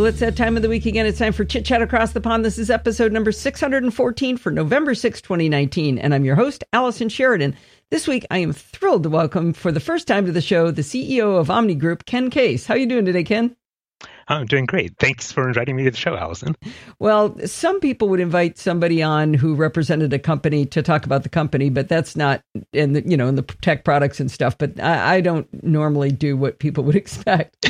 Well, it's that time of the week again. It's time for Chit Chat Across the Pond. This is episode number 614 for November 6, 2019. And I'm your host, Allison Sheridan. This week, I am thrilled to welcome for the first time to the show the CEO of Omni Group, Ken Case. How are you doing today, Ken? I'm doing great. Thanks for inviting me to the show, Allison. Well, some people would invite somebody on who represented a company to talk about the company, but that's not in the you know in the tech products and stuff. But I, I don't normally do what people would expect,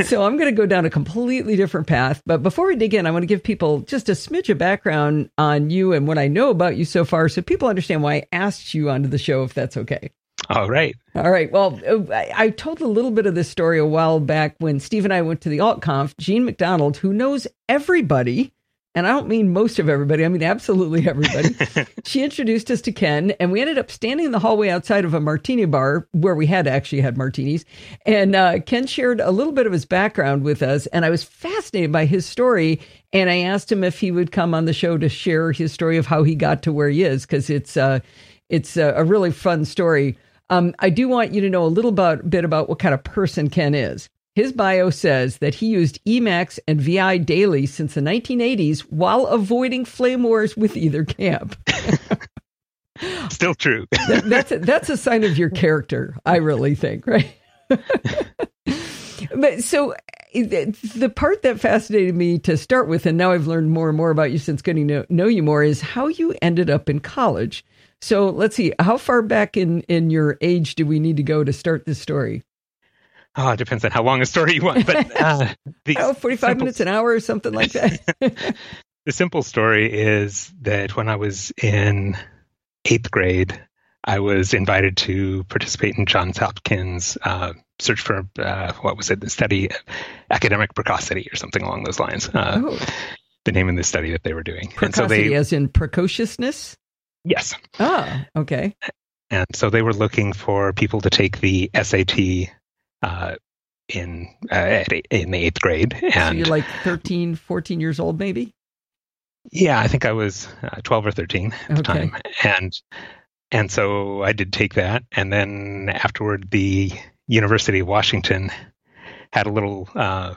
so I'm going to go down a completely different path. But before we dig in, I want to give people just a smidge of background on you and what I know about you so far, so people understand why I asked you onto the show, if that's okay. All right. All right. Well, uh, I told a little bit of this story a while back when Steve and I went to the AltConf. Jean MacDonald, who knows everybody, and I don't mean most of everybody, I mean absolutely everybody, she introduced us to Ken, and we ended up standing in the hallway outside of a martini bar where we had actually had martinis. And uh, Ken shared a little bit of his background with us, and I was fascinated by his story. And I asked him if he would come on the show to share his story of how he got to where he is, because it's uh, it's a, a really fun story. Um, I do want you to know a little about, bit about what kind of person Ken is. His bio says that he used Emacs and VI daily since the 1980s while avoiding flame wars with either camp. Still true. that, that's a, that's a sign of your character, I really think, right? but so the part that fascinated me to start with, and now I've learned more and more about you since getting to know you more, is how you ended up in college. So let's see, how far back in, in your age do we need to go to start this story? Oh, it depends on how long a story you want, but uh, oh, 45 simple... minutes, an hour, or something like that. the simple story is that when I was in eighth grade, I was invited to participate in Johns Hopkins' uh, search for uh, what was it? The study academic precocity or something along those lines. Uh, oh. The name of the study that they were doing. Precocity, so they, as in precociousness. Yes. Ah, okay. And so they were looking for people to take the SAT uh, in uh, in the eighth grade. And so you're like 13, 14 years old, maybe. Yeah, I think I was uh, 12 or 13 at okay. the time, and and so I did take that, and then afterward, the University of Washington had a little uh,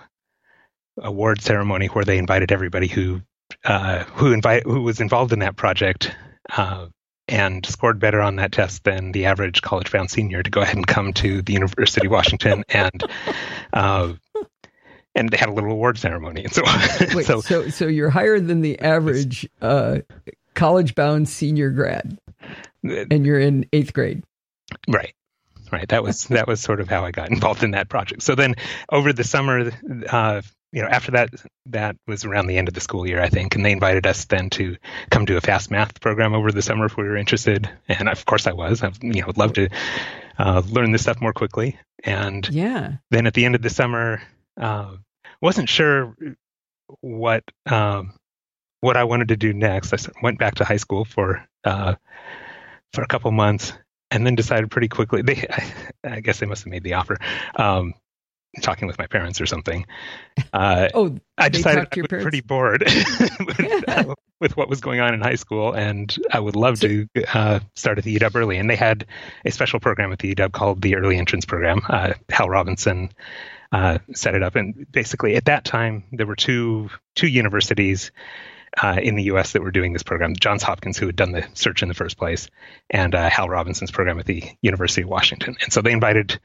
award ceremony where they invited everybody who uh, who invite who was involved in that project uh, and scored better on that test than the average college bound senior to go ahead and come to the University of Washington and uh, and they had a little award ceremony. And so, Wait, so, so, so you're higher than the average uh, college bound senior grad, and you're in eighth grade, right? Right. That was that was sort of how I got involved in that project. So then, over the summer, uh, you know, after that, that was around the end of the school year, I think, and they invited us then to come to a fast math program over the summer if we were interested. And of course, I was. I, you know, would love to uh, learn this stuff more quickly. And yeah, then at the end of the summer, uh, wasn't sure what um, what I wanted to do next. I went back to high school for uh, for a couple months, and then decided pretty quickly. They, I, I guess they must have made the offer. Um, talking with my parents or something. Uh, oh, I decided I was pretty bored with, uh, with, what was going on in high school, and I would love so, to uh, start at the UW early. And they had a special program at the UW called the Early Entrance Program. Uh, Hal Robinson uh, set it up, and basically at that time there were two two universities. Uh, in the U.S. that were doing this program, Johns Hopkins, who had done the search in the first place, and Hal Robinson's program at the University of Washington. And so they invited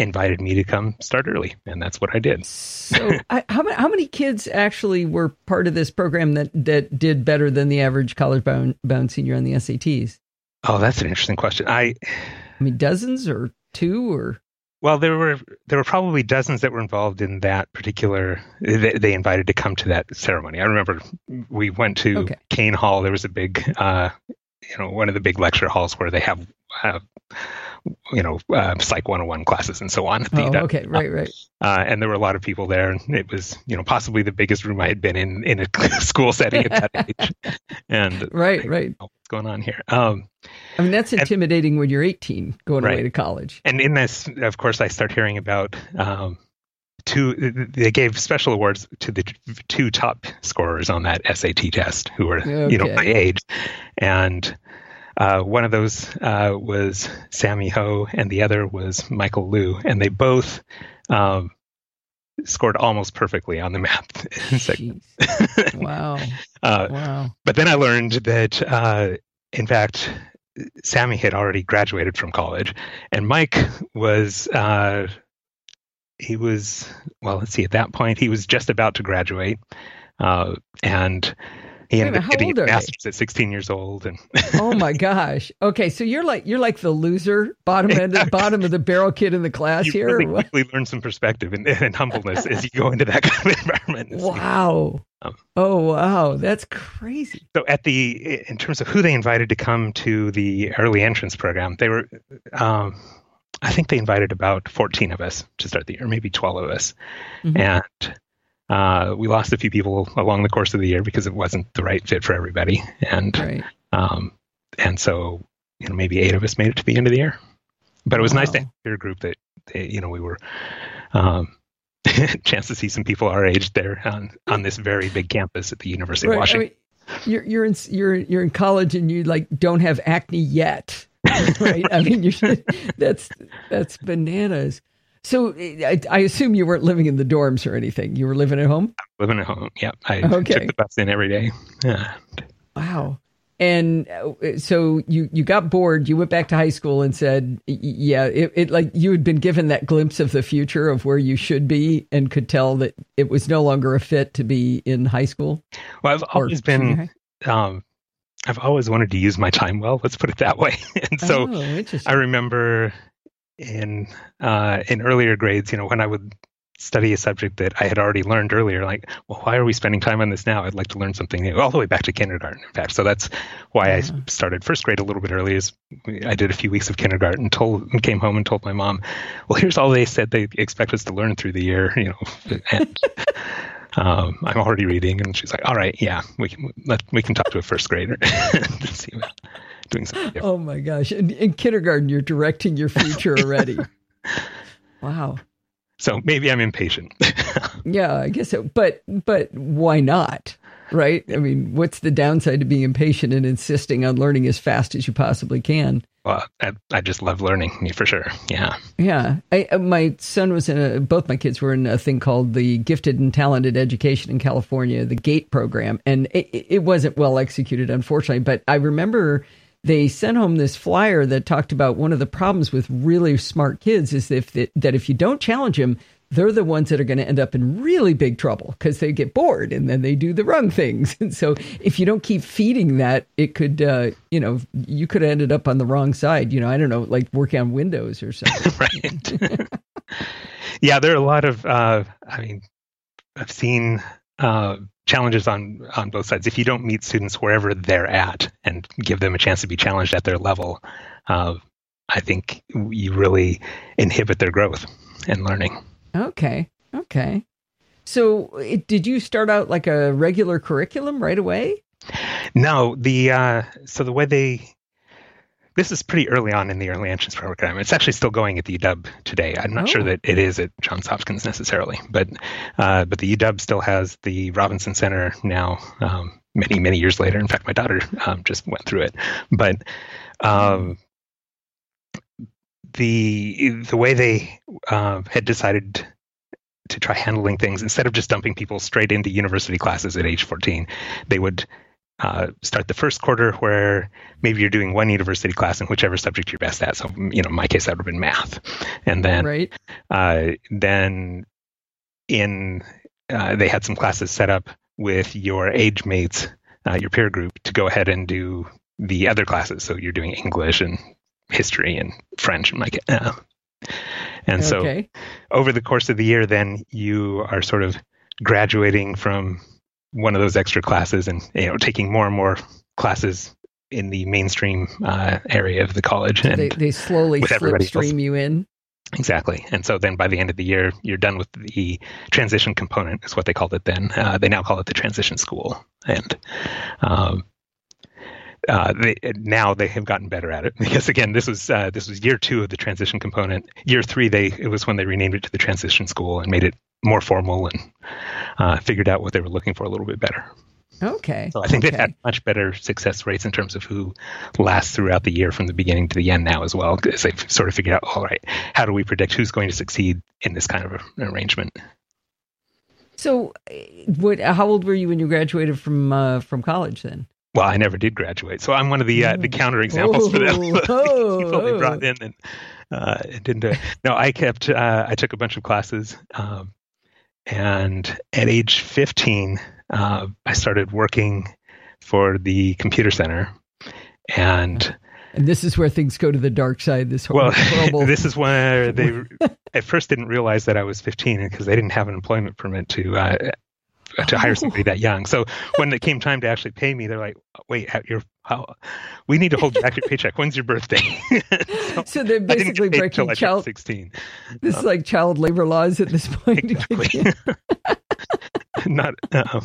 invited me to come start early, and that's what I did. so, I, how many how many kids actually were part of this program that that did better than the average college bound, bound senior on the SATs? Oh, that's an interesting question. I, I mean, dozens or two or. Well, there were there were probably dozens that were involved in that particular. They, they invited to come to that ceremony. I remember we went to okay. Kane Hall. There was a big, uh, you know, one of the big lecture halls where they have uh, you know, uh, Psych 101 classes and so on. Oh, okay, right, right. Uh, and there were a lot of people there, and it was, you know, possibly the biggest room I had been in in a school setting at that age. And right, right. what's going on here? Um, I mean, that's intimidating and, when you're 18 going right. away to college. And in this, of course, I start hearing about. Um, two they gave special awards to the two top scorers on that SAT test who were okay. you know my age and uh, one of those uh, was Sammy Ho, and the other was Michael Liu, and they both um, scored almost perfectly on the math. wow. Uh, wow. But then I learned that, uh, in fact, Sammy had already graduated from college, and Mike was. Uh, he was well. Let's see. At that point, he was just about to graduate, uh, and he ended up getting a master's at 16 years old. And oh my gosh. Okay, so you're like you're like the loser, bottom end, exactly. bottom of the barrel kid in the class you here. Really quickly learn some perspective and, and humbleness as you go into that kind of environment. Wow. Um, oh wow, that's crazy. So at the in terms of who they invited to come to the early entrance program, they were. Um, I think they invited about 14 of us to start the year, maybe 12 of us. Mm-hmm. And uh, we lost a few people along the course of the year because it wasn't the right fit for everybody, and right. um, and so you know maybe eight of us made it to the end of the year. But it was wow. nice to have a group that they, you know we were um, chance to see some people our age there on on this very big campus at the University right. of Washington. I mean, you're you're in you're you're in college and you like don't have acne yet, right? I mean, that's that's bananas. So I, I, assume you weren't living in the dorms or anything. You were living at home. Living at home. Yep. I okay. took the bus in every day. Yeah. Wow. And uh, so you you got bored. You went back to high school and said, "Yeah, it, it like you had been given that glimpse of the future of where you should be, and could tell that it was no longer a fit to be in high school." Well, I've always been. Um, I've always wanted to use my time well. Let's put it that way. and so oh, I remember in uh, in earlier grades, you know, when I would study a subject that I had already learned earlier, like, well, why are we spending time on this now? I'd like to learn something new, all the way back to kindergarten, in fact. So that's why yeah. I started first grade a little bit early. Is I did a few weeks of kindergarten, told, came home and told my mom, well, here's all they said they expect us to learn through the year, you know, and um, I'm already reading, and she's like, all right, yeah, we can let we can talk to a first grader see doing something different. Oh my gosh. In, in kindergarten, you're directing your future already. wow. So maybe I'm impatient. yeah, I guess so. But but why not? Right? I mean, what's the downside to being impatient and insisting on learning as fast as you possibly can? Well, I, I just love learning for sure. Yeah. Yeah. I, uh, my son was in a, both my kids were in a thing called the Gifted and Talented Education in California, the GATE program. And it, it wasn't well executed, unfortunately. But I remember they sent home this flyer that talked about one of the problems with really smart kids is if that, if you don't challenge them, they're the ones that are going to end up in really big trouble because they get bored and then they do the wrong things. And so if you don't keep feeding that, it could, uh, you know, you could have ended up on the wrong side. You know, I don't know, like working on Windows or something. right. yeah, there are a lot of, uh, I mean, I've seen uh, challenges on on both sides. If you don't meet students wherever they're at and give them a chance to be challenged at their level, uh, I think you really inhibit their growth and learning. Okay. Okay. So, it, did you start out like a regular curriculum right away? No, the uh, so the way they this is pretty early on in the early entrance program. It's actually still going at the UW today. I'm not oh. sure that it is at Johns Hopkins necessarily, but uh, but the UW still has the Robinson Center now. Um, many many years later. In fact, my daughter um, just went through it, but. Um, the the way they uh, had decided to try handling things instead of just dumping people straight into university classes at age 14 they would uh, start the first quarter where maybe you're doing one university class in whichever subject you're best at. So, you know, in my case, that would have been math. And then, right. uh, then in, uh, they had some classes set up with your age mates, uh, your peer group, to go ahead and do the other classes. So you're doing English and history and French and like, uh, and okay. so over the course of the year, then you are sort of graduating from one of those extra classes and you know taking more and more classes in the mainstream uh, area of the college and they, they slowly stream you in? Exactly. And so then by the end of the year you're done with the transition component is what they called it then. Uh, they now call it the transition school. And um, uh, they, now they have gotten better at it because again this was uh, this was year two of the transition component year three they it was when they renamed it to the transition school and made it more formal and uh, figured out what they were looking for a little bit better. Okay. So I think okay. they've had much better success rates in terms of who lasts throughout the year from the beginning to the end now as well, because they've sort of figured out, all right, how do we predict who's going to succeed in this kind of arrangement? So, what? How old were you when you graduated from uh, from college? Then. Well, I never did graduate, so I'm one of the uh, the counter examples oh, for that. Oh, People they brought in and uh, didn't do it. No, I kept. Uh, I took a bunch of classes, um, and at age 15, uh, I started working for the computer center, and. And this is where things go to the dark side. This well, horrible. this is where they at first didn't realize that I was 15 because they didn't have an employment permit to uh, to hire somebody that young. So when it came time to actually pay me, they're like, "Wait, you're how? We need to hold back your paycheck. When's your birthday?" so, so, they're basically breaking child sixteen. This is like child labor laws at this point. Exactly. Not. Uh,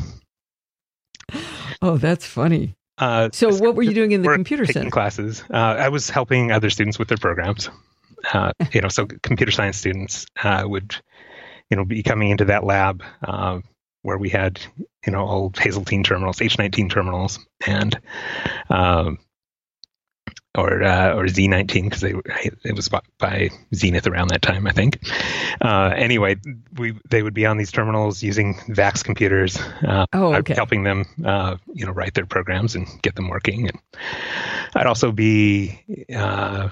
oh, that's funny. Uh, so, what were you doing in the computer center? Classes. Uh, I was helping other students with their programs. Uh, you know, so computer science students uh, would, you know, be coming into that lab uh, where we had you know old Hazeltine terminals, H19 terminals, and um, or uh, or Z19 because they it was bought by Zenith around that time, I think. Uh, anyway, we they would be on these terminals using VAX computers. Uh, oh, okay. helping them, uh, you know, write their programs and get them working. And I'd also be uh,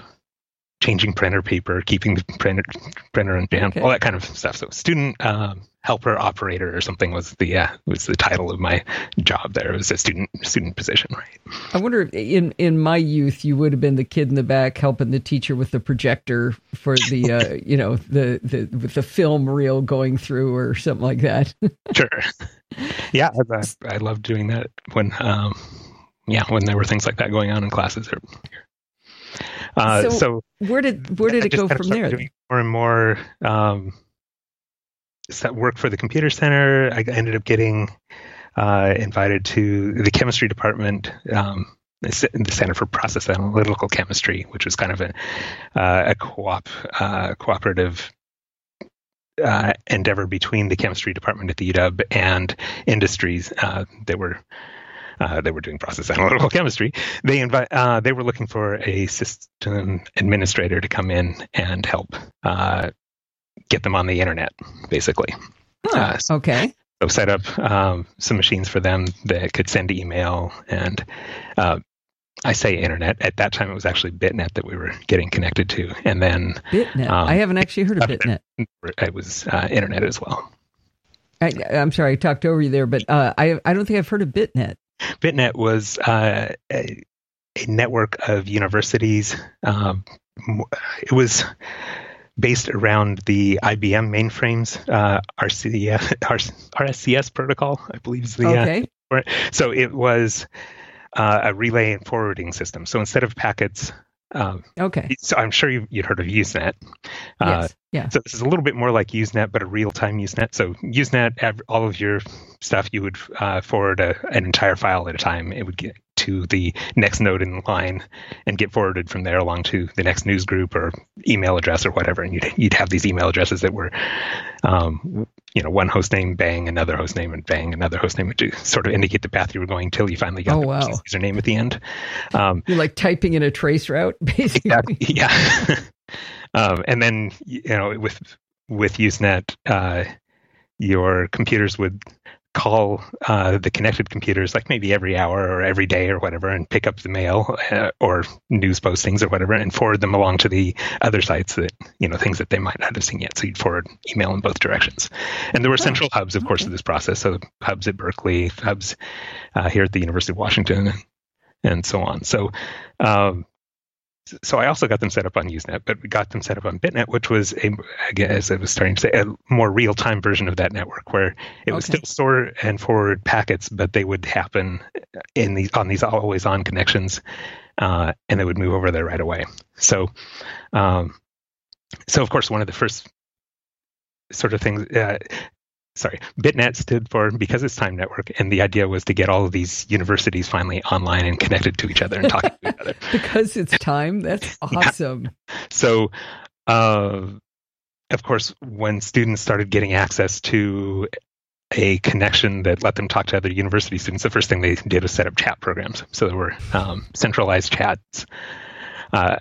changing printer paper, keeping the printer printer in jam, okay. all that kind of stuff. So student um, helper operator or something was the uh, was the title of my job there. It was a student student position, right? I wonder if in in my youth you would have been the kid in the back helping the teacher with the projector for the uh, you know the the with the film reel going through or something like that. sure. Yeah, I, I loved doing that when um, yeah when there were things like that going on in classes. Or, uh, so, so, where did where did it go from there? Doing more and more um, work for the computer center. I ended up getting uh, invited to the chemistry department. Um, the Center for Process Analytical Chemistry, which was kind of a, uh, a co-op, uh, cooperative uh, endeavor between the chemistry department at the UW and industries. Uh, they were uh, they were doing process analytical chemistry. They invite uh, they were looking for a system administrator to come in and help uh, get them on the internet, basically. Uh, okay. So set up um, some machines for them that could send email and. Uh, I say internet. At that time, it was actually BitNet that we were getting connected to, and then BitNet. Um, I haven't actually heard of BitNet. It was internet as well. I, am sorry, I talked over you there, but I I don't think I've heard of BitNet. BitNet was uh, a, a, network of universities. Um, it was based around the IBM mainframes, uh, RCS, RSCS protocol, I believe is the. Uh, okay. Uh, so it was uh, a relay and forwarding system. So instead of packets um, okay. So I'm sure you've, you'd heard of Usenet. Uh, yes. Yeah. So this is a little bit more like Usenet, but a real-time Usenet. So Usenet, all of your stuff, you would uh, forward a, an entire file at a time. It would get to the next node in line and get forwarded from there along to the next news group or email address or whatever. And you'd, you'd have these email addresses that were, um, you know, one host name, bang, another host name, and bang, another host name to sort of indicate the path you were going till you finally got oh, the wow. username at the end. Um, You're like typing in a trace route, basically. Exactly, yeah. um, and then, you know, with with Usenet, uh, your computers would call uh, the connected computers like maybe every hour or every day or whatever and pick up the mail uh, or news postings or whatever and forward them along to the other sites that you know things that they might not have seen yet. So you'd forward email in both directions. And there were oh, central hubs of course of this process. So hubs at berkeley hubs uh, here at the university of washington and, and so on. So um, so I also got them set up on Usenet, but we got them set up on BitNet, which was a, as I was starting to say, a more real-time version of that network, where it okay. would still store and forward packets, but they would happen in these on these always-on connections, uh, and they would move over there right away. So, um, so of course, one of the first sort of things uh, sorry, BitNet stood for because it's time network, and the idea was to get all of these universities finally online and connected to each other and talking to each other. because it's time, that's awesome. Yeah. So, uh, of course, when students started getting access to a connection that let them talk to other university students, the first thing they did was set up chat programs. So there were um, centralized chats. Uh,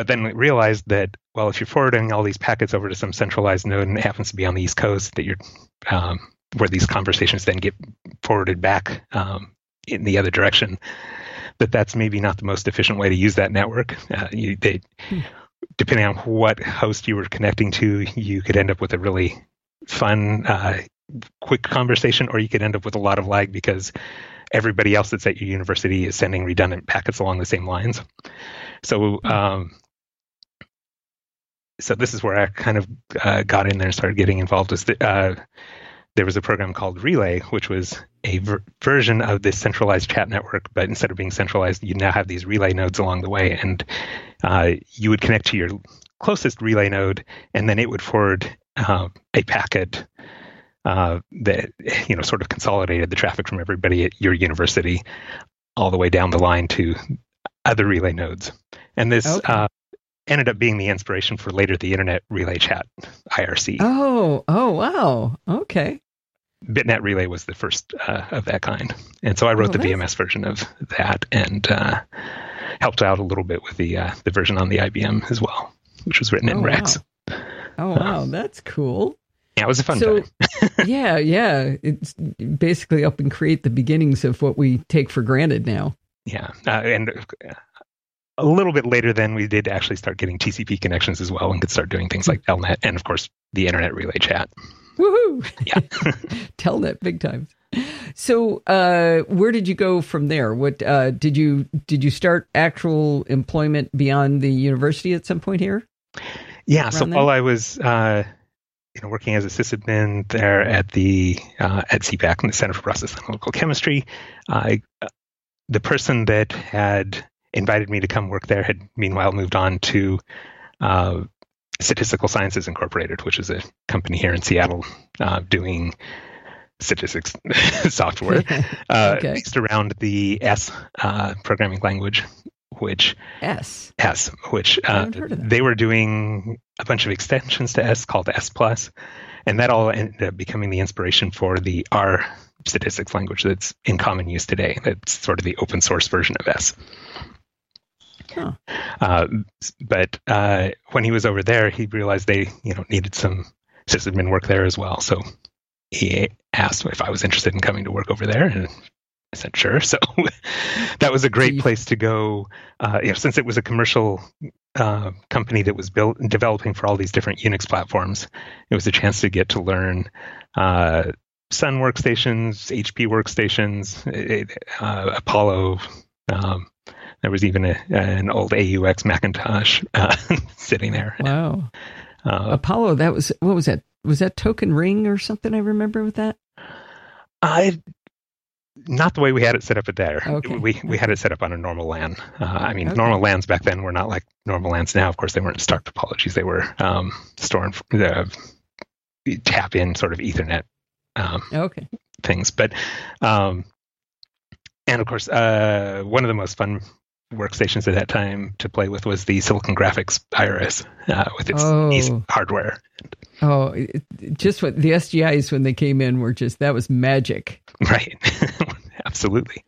but then realized that well if you're forwarding all these packets over to some centralized node and it happens to be on the east coast that you're um, where these conversations then get forwarded back um, in the other direction. That that's maybe not the most efficient way to use that network. Uh, you, they, hmm. Depending on what host you were connecting to, you could end up with a really fun, uh, quick conversation, or you could end up with a lot of lag because everybody else that's at your university is sending redundant packets along the same lines. So, hmm. um, so this is where I kind of uh, got in there and started getting involved. Is the, uh, there was a program called Relay, which was a ver- version of this centralized chat network, but instead of being centralized, you now have these relay nodes along the way, and uh, you would connect to your closest relay node, and then it would forward uh, a packet uh, that you know sort of consolidated the traffic from everybody at your university all the way down the line to other relay nodes. And this okay. Ended up being the inspiration for later the Internet Relay Chat IRC. Oh, oh, wow. Okay. BitNet Relay was the first uh, of that kind, and so I wrote oh, the VMS version of that and uh, helped out a little bit with the uh, the version on the IBM as well, which was written oh, in REXX. Wow. Oh wow, that's cool. Yeah, it was a fun so, time. yeah, yeah, it's basically up and create the beginnings of what we take for granted now. Yeah, uh, and uh, a little bit later then we did actually start getting TCP connections as well and could start doing things like Telnet and of course the internet relay chat. Woohoo! Yeah. Telnet big time. So, uh, where did you go from there? What uh, did you did you start actual employment beyond the university at some point here? Yeah. So there? while I was uh, you know working as a sysadmin there at the uh, at CPAC in the Center for Process Analytical Chemistry, I, uh, the person that had invited me to come work there had meanwhile moved on to uh, Statistical Sciences Incorporated, which is a company here in Seattle uh, doing statistics software uh, okay. based around the S uh, programming language, which S S, which uh, they were doing a bunch of extensions to S called S plus, and that all ended up becoming the inspiration for the R statistics language that's in common use today. That's sort of the open source version of S. Huh. Uh, but uh, when he was over there, he realized they, you know, needed some sysadmin work there as well. So he asked if I was interested in coming to work over there, and I said sure. So that was a great place to go. Uh, you know, since it was a commercial uh, company that was built developing for all these different Unix platforms, it was a chance to get to learn uh, Sun workstations, HP workstations, uh, Apollo. Um, there was even a, an old AUX Macintosh uh, sitting there. Wow. Uh, Apollo, that was, what was that? Was that Token Ring or something I remember with that? I, not the way we had it set up at there. Okay. We, we had it set up on a normal LAN. Uh, I mean, okay. normal LANs back then were not like normal LANs now. Of course, they weren't star topologies. They were um, storing the tap in sort of Ethernet um, okay. things. But, um, and of course, uh, one of the most fun workstations at that time to play with was the Silicon Graphics Iris uh, with its oh. hardware. Oh, just what the SGIs when they came in were just that was magic. Right, absolutely.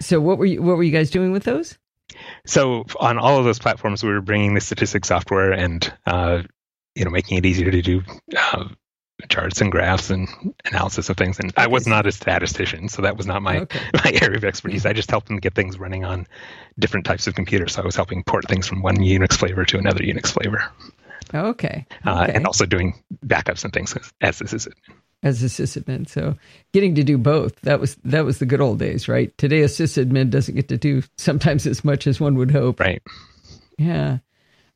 So what were you what were you guys doing with those? So on all of those platforms, we were bringing the statistics software and uh, you know making it easier to do uh, charts and graphs and analysis of things. And I was not a statistician, so that was not my okay. my area of expertise. I just helped them get things running on different types of computers. So I was helping port things from one Unix flavor to another Unix flavor. Okay. Uh, and also doing backups and things as, as a sysadmin. As a sysadmin, so getting to do both that was that was the good old days, right? Today, a sysadmin doesn't get to do sometimes as much as one would hope. Right. Yeah.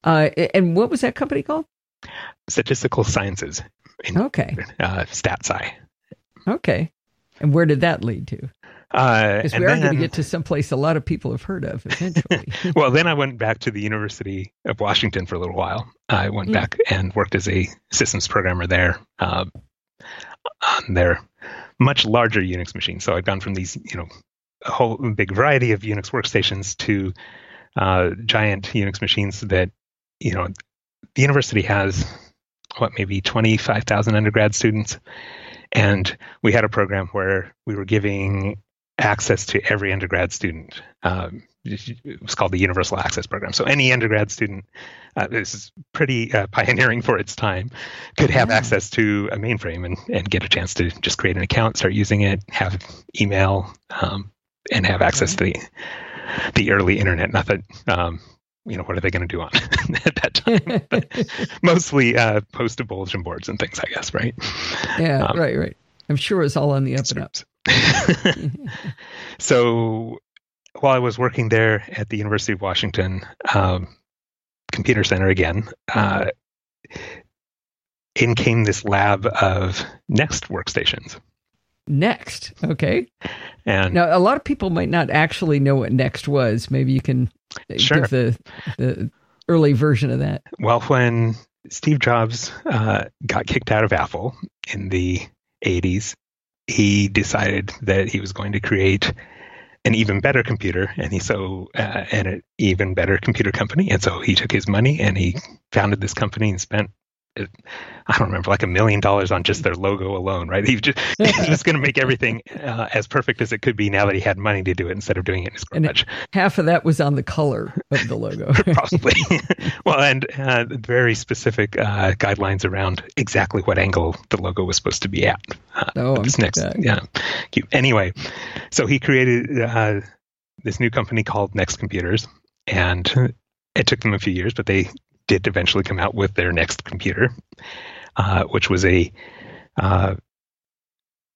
Uh, and what was that company called? Statistical Sciences in, okay. Uh, StatSci. Okay. And where did that lead to? Because uh, we are going to get to someplace a lot of people have heard of eventually. well, then I went back to the University of Washington for a little while. I went mm. back and worked as a systems programmer there uh, on their much larger Unix machine. So I'd gone from these, you know, a whole big variety of Unix workstations to uh, giant Unix machines that, you know, the university has what maybe 25,000 undergrad students. And we had a program where we were giving access to every undergrad student, um, it was called the Universal Access Program. So any undergrad student, uh, this is pretty uh, pioneering for its time, could have yeah. access to a mainframe and, and get a chance to just create an account, start using it, have email, um, and have access to the the early internet. Not that um, you know what are they going to do on at that time? But mostly uh, post bulletin boards and things, I guess. Right? Yeah. Um, right. Right. I'm sure it's all on the up and up. so while I was working there at the University of Washington um, Computer Center again, uh, in came this lab of Next workstations. Next, okay. And now a lot of people might not actually know what Next was. Maybe you can sure. give the the early version of that. Well, when Steve Jobs uh, got kicked out of Apple in the 80s, he decided that he was going to create an even better computer and he so uh, and an even better computer company and so he took his money and he founded this company and spent I don't remember, like a million dollars on just their logo alone, right? He just, he's just going to make everything uh, as perfect as it could be now that he had money to do it instead of doing it in his garage. And half of that was on the color of the logo. Possibly. well, and uh, very specific uh, guidelines around exactly what angle the logo was supposed to be at. Uh, oh, this next, that. yeah. Anyway, so he created uh, this new company called Next Computers, and it took them a few years, but they did eventually come out with their next computer, uh, which was a uh,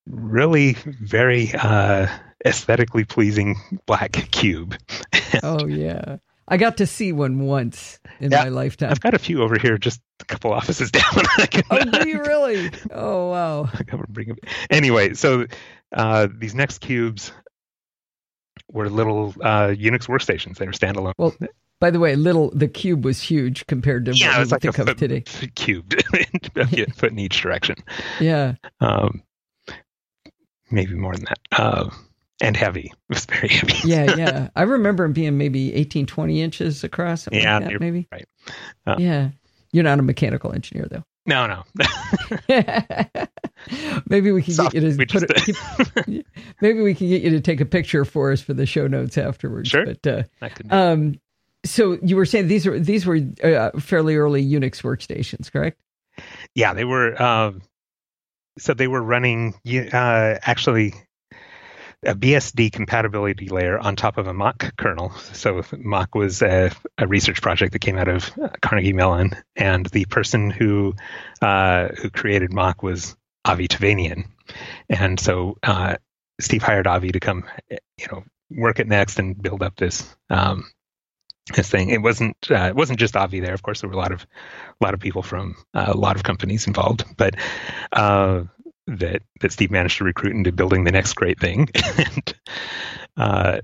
really very uh, aesthetically pleasing black cube. oh yeah, I got to see one once in yeah, my lifetime. I've got a few over here, just a couple offices down. oh, do you really? Oh wow. Anyway, so uh, these next cubes were little uh, Unix workstations. They were standalone. Well, by the way, little the cube was huge compared to yeah, what we like think of today. Cubed, foot in each direction. Yeah. Um, maybe more than that. Uh, and heavy. It was very heavy. yeah, yeah. I remember them being maybe 18, 20 inches across. Yeah, like that, maybe. Right. Uh, yeah. You're not a mechanical engineer, though. No, no. maybe we can Soft, get you to put it, maybe we can get you to take a picture for us for the show notes afterwards. Sure. But uh, um, so you were saying these were these were uh, fairly early Unix workstations, correct? Yeah, they were. Um, so they were running uh, actually a BSD compatibility layer on top of a Mach kernel. So Mach was a, a research project that came out of Carnegie Mellon, and the person who uh, who created Mach was Avi Tevanian, and so uh, Steve hired Avi to come, you know, work at Next and build up this um, this thing. It wasn't uh, it wasn't just Avi there. Of course, there were a lot of a lot of people from uh, a lot of companies involved, but uh, that that Steve managed to recruit into building the next great thing, and uh,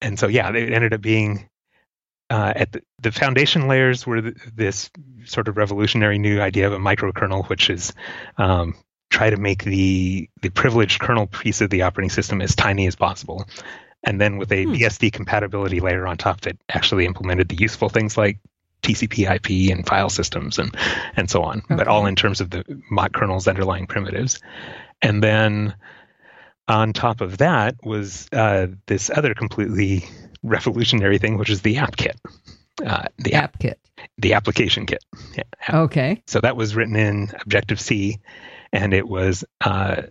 and so yeah, it ended up being. Uh, at the, the, foundation layers were th- this sort of revolutionary new idea of a microkernel, which is um, try to make the the privileged kernel piece of the operating system as tiny as possible and then with a hmm. BSD compatibility layer on top that actually implemented the useful things like TCP IP and file systems and and so on, okay. but all in terms of the Mach kernel's underlying primitives. And then on top of that was uh, this other completely revolutionary thing, which is the app kit. Uh, the app, app, kit. The application kit. Yeah, okay. So that was written in Objective C, and it was uh,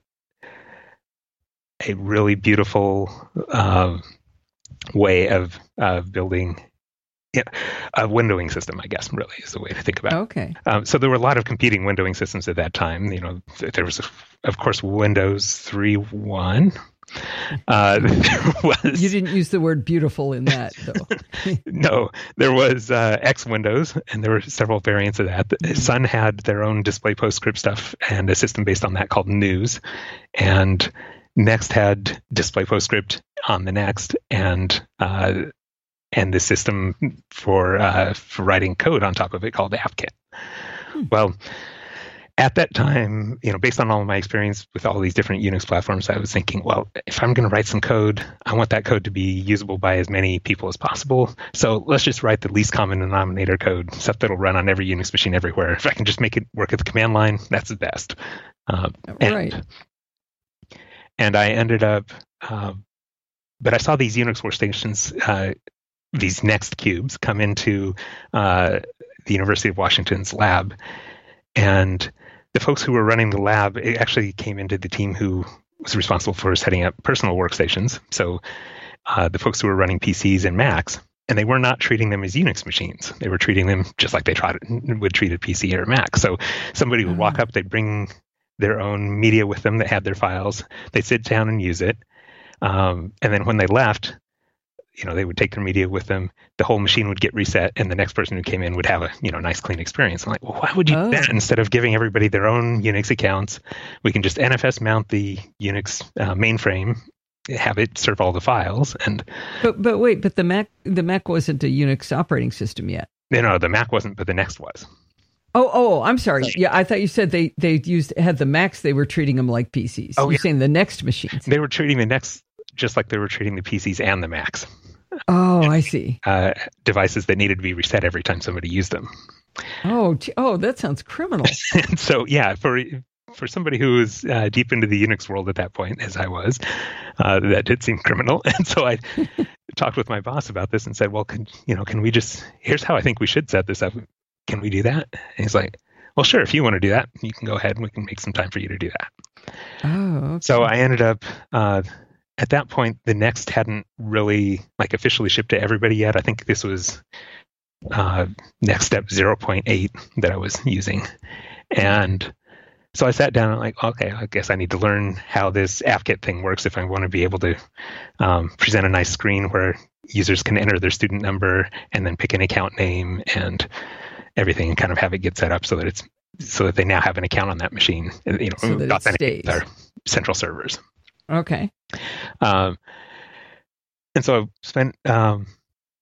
a really beautiful uh, way of building yeah, a windowing system, I guess, really is the way to think about it. Okay. Um, so there were a lot of competing windowing systems at that time. You know, there was, of course, Windows 3.1. Uh, was, you didn't use the word beautiful in that, though. no, there was uh, X Windows, and there were several variants of that. Mm-hmm. Sun had their own display PostScript stuff and a system based on that called NeWS. And Next had display PostScript on the Next, and uh, and the system for uh, for writing code on top of it called AppKit. Hmm. Well, at that time, you know, based on all of my experience with all these different Unix platforms, I was thinking, well, if I'm going to write some code, I want that code to be usable by as many people as possible. So let's just write the least common denominator code, stuff that'll run on every Unix machine everywhere. If I can just make it work at the command line, that's the best. Uh, right. and I ended up um, but I saw these Unix workstations, uh, these Next cubes, come into uh, the University of Washington's lab, and the folks who were running the lab actually came into the team who was responsible for setting up personal workstations. So uh, the folks who were running PCs and Macs, and they were not treating them as Unix machines. They were treating them just like they tried, would treat a PC or a Mac. So somebody would walk ah. up, they'd bring their own media with them that had their files. They'd sit down and use it. Um, and then when they left, you know, they would take their media with them. The whole machine would get reset, and the next person who came in would have a you know nice clean experience. I'm like, well, why would you oh. do that instead of giving everybody their own Unix accounts? We can just NFS mount the Unix uh, mainframe have it serve all the files and but but wait but the mac the mac wasn't a unix operating system yet no no the mac wasn't but the next was oh oh i'm sorry yeah i thought you said they they used had the macs they were treating them like pcs oh you're yeah. saying the next machines they were treating the next just like they were treating the pcs and the macs oh i see uh, devices that needed to be reset every time somebody used them Oh, oh, that sounds criminal. so yeah, for for somebody who was uh, deep into the Unix world at that point, as I was, uh, that did seem criminal. And so I talked with my boss about this and said, "Well, can you know, can we just? Here's how I think we should set this up. Can we do that?" And he's like, "Well, sure. If you want to do that, you can go ahead and we can make some time for you to do that." Oh. Okay. So I ended up. Uh, at that point, the Next hadn't really like officially shipped to everybody yet. I think this was uh, Next Step 0.8 that I was using, and so I sat down and like, okay, I guess I need to learn how this AppKit thing works if I want to be able to um, present a nice screen where users can enter their student number and then pick an account name and everything and kind of have it get set up so that it's so that they now have an account on that machine. You know, so that their central servers. Okay. Um, and so I spent um,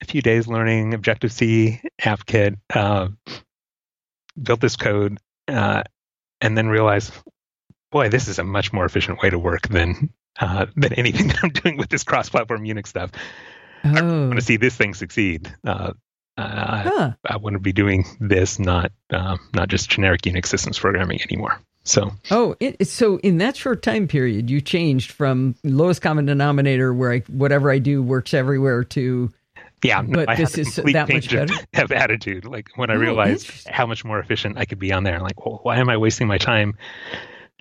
a few days learning Objective C, AppKit, uh, built this code, uh, and then realized, boy, this is a much more efficient way to work than uh, than anything that I'm doing with this cross-platform Unix stuff. Oh. I want to see this thing succeed. Uh, uh, huh. I, to be doing this, not uh, not just generic Unix systems programming anymore. So, oh, it, so in that short time period, you changed from lowest common denominator, where I, whatever I do works everywhere, to yeah, but no, this is that much better. Have attitude. Like when I oh, realized how much more efficient I could be on there, I'm like, well, why am I wasting my time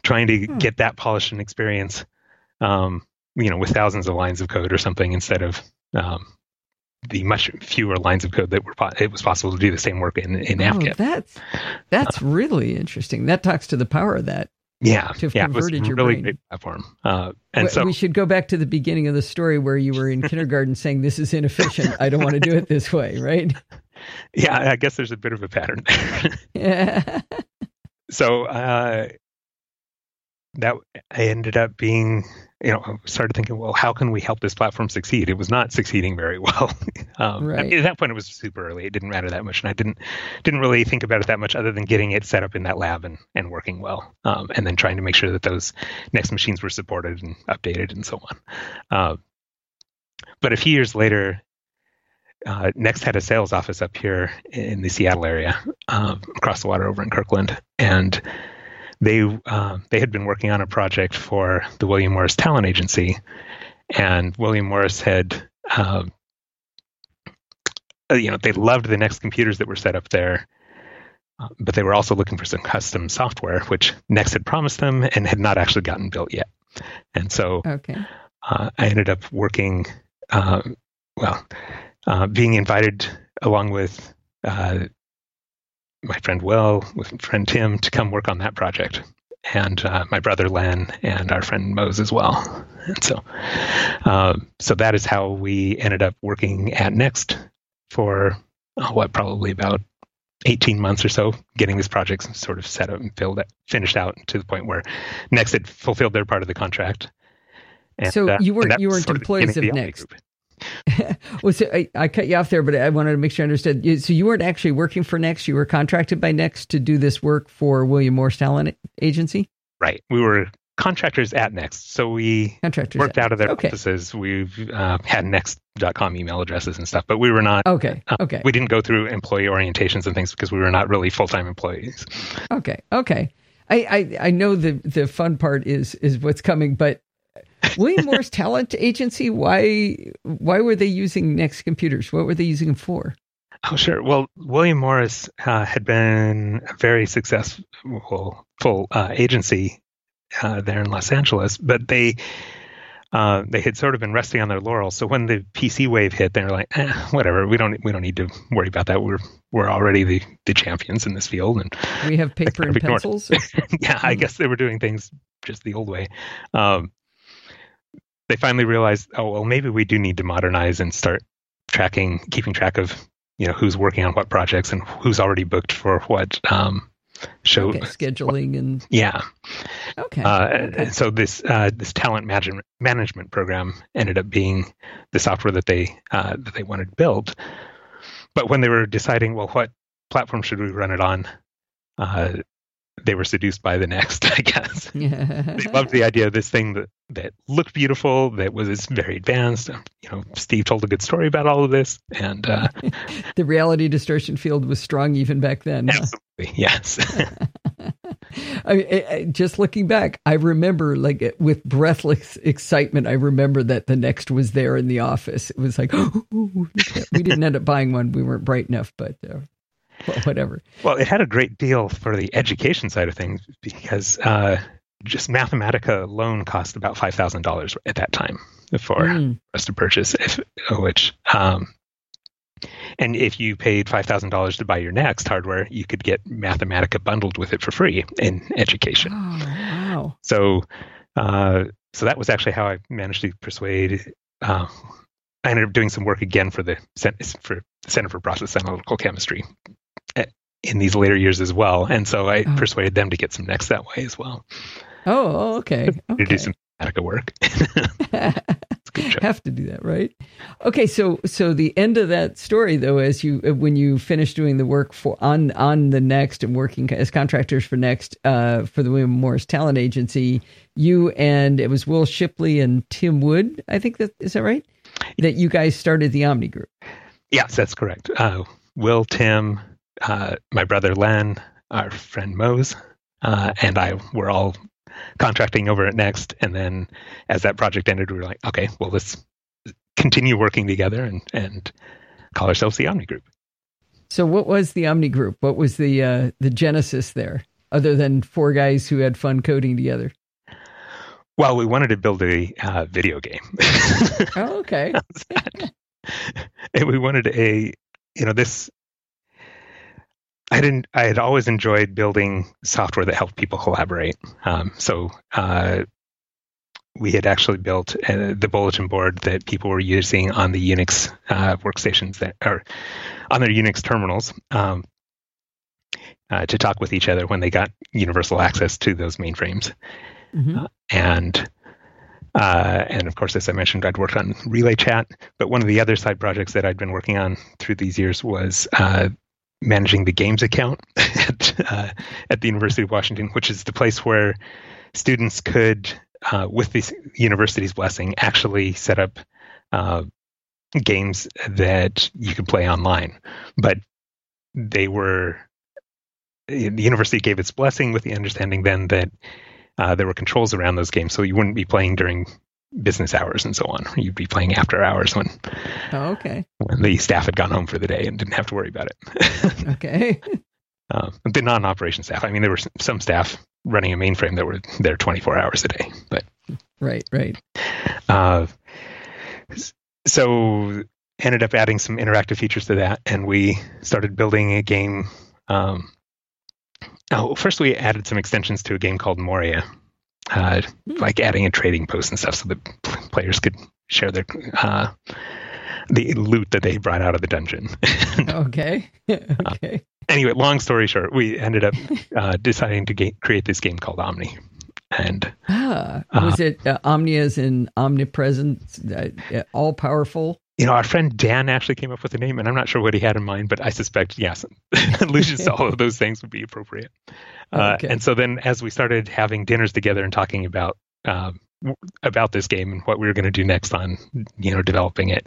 trying to hmm. get that polished and experience, um, you know, with thousands of lines of code or something instead of um, the much fewer lines of code that were po- it was possible to do the same work in in oh, That's that's uh, really interesting. That talks to the power of that yeah, to have yeah, converted your really brain. great platform. Uh, and we, so we should go back to the beginning of the story where you were in kindergarten saying, "This is inefficient. I don't want to do it this way." Right? Yeah, I guess there's a bit of a pattern there. yeah. so uh, that I ended up being you know, I started thinking, well, how can we help this platform succeed? It was not succeeding very well. um, right. I mean, at that point, it was super early. It didn't matter that much, and I didn't didn't really think about it that much, other than getting it set up in that lab and and working well, um, and then trying to make sure that those next machines were supported and updated and so on. Uh, but a few years later, uh, Next had a sales office up here in the Seattle area, um, across the water over in Kirkland, and they uh, they had been working on a project for the William Morris Talent Agency, and William Morris had, uh, uh, you know, they loved the Next computers that were set up there, uh, but they were also looking for some custom software, which Next had promised them and had not actually gotten built yet. And so, okay. Uh, I ended up working, uh, well, being invited along with my friend Wil, with friend Tim, to come work on that project, and uh, my brother Len, and our friend Mose as well. And so, uh, so that is how we ended up working at Next for oh, what probably about 18 months or so, getting this project sort of set up and filled, finished out to the point where Next had fulfilled their part of the contract. And, so uh, you weren't you weren't employees of, of Next. Group. well, so I, I, cut you off there, but I wanted to make sure I understood. So you weren't actually working for Next; you were contracted by Next to do this work for William Morris Talent Agency. Right. We were contractors at Next, so we contractors worked out of their okay. offices. We've uh, had Next.com email addresses and stuff, but we were not. Okay. Uh, okay. We didn't go through employee orientations and things because we were not really full time employees. Okay. Okay. I, I I know the the fun part is is what's coming, but William Morris Talent Agency. Why? Why were they using Next Computers? What were they using them for? Oh, sure. Well, William Morris uh, had been a very successful full uh, agency uh, there in Los Angeles, but they uh, they had sort of been resting on their laurels. So when the PC wave hit, they were like, eh, "Whatever, we don't we don't need to worry about that. We're we're already the, the champions in this field." And we have paper and pencils. yeah, I hmm. guess they were doing things just the old way. Um, they finally realized, oh well, maybe we do need to modernize and start tracking, keeping track of you know who's working on what projects and who's already booked for what um, show. Okay, scheduling and yeah. Okay, uh, okay. so this uh, this talent management management program ended up being the software that they uh, that they wanted built. But when they were deciding well what platform should we run it on uh, they were seduced by the next i guess. They loved the idea of this thing that that looked beautiful that was very advanced you know steve told a good story about all of this and uh, the reality distortion field was strong even back then. Absolutely yes. I, I, just looking back i remember like with breathless excitement i remember that the next was there in the office. It was like oh, we didn't end up buying one. We weren't bright enough but uh, whatever well it had a great deal for the education side of things because uh, just Mathematica alone cost about five thousand dollars at that time for mm. us to purchase. If, which, um, and if you paid five thousand dollars to buy your next hardware, you could get Mathematica bundled with it for free in education. Oh, wow! So, uh, so that was actually how I managed to persuade. Uh, I ended up doing some work again for the for Center for Process Analytical Chemistry in these later years as well, and so I oh. persuaded them to get some next that way as well. Oh, okay. okay. To do some Attica work. Have to do that, right? Okay, so so the end of that story, though, as you uh, when you finish doing the work for on on the next and working as contractors for next uh, for the William Morris Talent Agency, you and it was Wil Shipley and Tim Wood. I think that is that right? That you guys started the Omni Group. Yes, that's correct. Uh, Wil, Tim, uh, my brother Len, our friend Mose, uh, and I were all contracting over at Next. And then as that project ended, we were like, okay, well, let's continue working together and, and call ourselves the Omni Group. So, what was the Omni Group? What was the uh, the genesis there, other than four guys who had fun coding together? Well, we wanted to build a uh, video game. oh, okay. and we wanted a, you know, this I didn't. I had always enjoyed building software that helped people collaborate. Um, so uh, we had actually built uh, the bulletin board that people were using on the Unix uh, workstations that are on their Unix terminals um, uh, to talk with each other when they got universal access to those mainframes. Mm-hmm. Uh, and uh, and of course, as I mentioned, I'd worked on Relay Chat. But one of the other side projects that I'd been working on through these years was managing the games account at, uh, at the University of Washington, which is the place where students could, uh, with the university's blessing, actually set up uh, games that you could play online. But they were, the university gave its blessing with the understanding then that uh, there were controls around those games, so you wouldn't be playing during business hours and so on. You'd be playing after hours when oh, okay when the staff had gone home for the day and didn't have to worry about it. okay. Uh, the non-operation staff. I mean, there were some staff running a mainframe that were there 24 hours a day, but right, right. Uh, so ended up adding some interactive features to that, and we started building a game. Um, oh, first we added some extensions to a game called Moria, uh, like adding a trading post and stuff so that players could share their uh, the loot that they brought out of the dungeon. okay. okay. Uh, anyway, long story short, we ended up uh, deciding to ga- create this game called Omni. And ah, was uh, it uh, Omni as in omnipresent, all powerful? you know, our friend Dan actually came up with the name, and I'm not sure what he had in mind, but I suspect yes, Lucius, all of those things would be appropriate. Uh, okay. And so then, as we started having dinners together and talking about uh, about this game and what we were going to do next on, you know, developing it,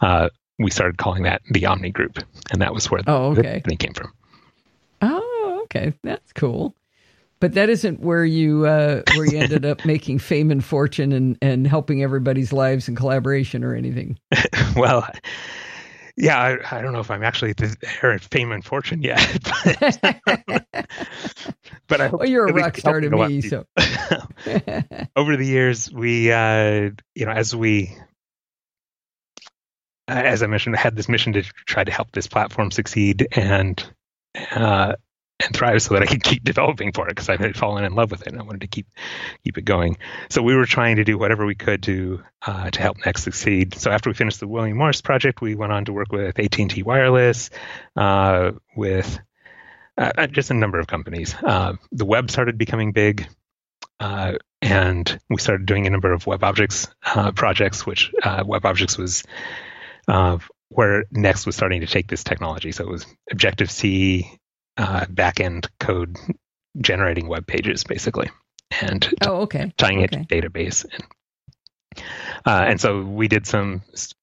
uh, we started calling that the Omni Group, and that was where oh, okay. the name came from. Oh, okay, that's cool. But that isn't where you uh, where you ended up making fame and fortune and and helping everybody's lives and collaboration or anything. well, yeah, I, I, don't know if I'm actually there at fame and fortune yet, but, but I hope well, you're a rock star to me. So over the years, we, uh, you know, as we, as I mentioned, I had this mission to try to help this platform succeed and uh, and thrive so that I could keep developing for it because I had fallen in love with it and I wanted to keep keep it going. So we were trying to do whatever we could to uh, to help Next succeed. So after we finished the William Morris project, we went on to work with AT and T Wireless, uh, with uh, uh, just a number of companies. Uh, the web started becoming big. Uh, and we started doing a number of WebObjects projects, which web objects was where Next was starting to take this technology. So it was Objective C, uh, backend code generating web pages, basically, and oh, okay, tying okay. it to database. And, uh, and so we did some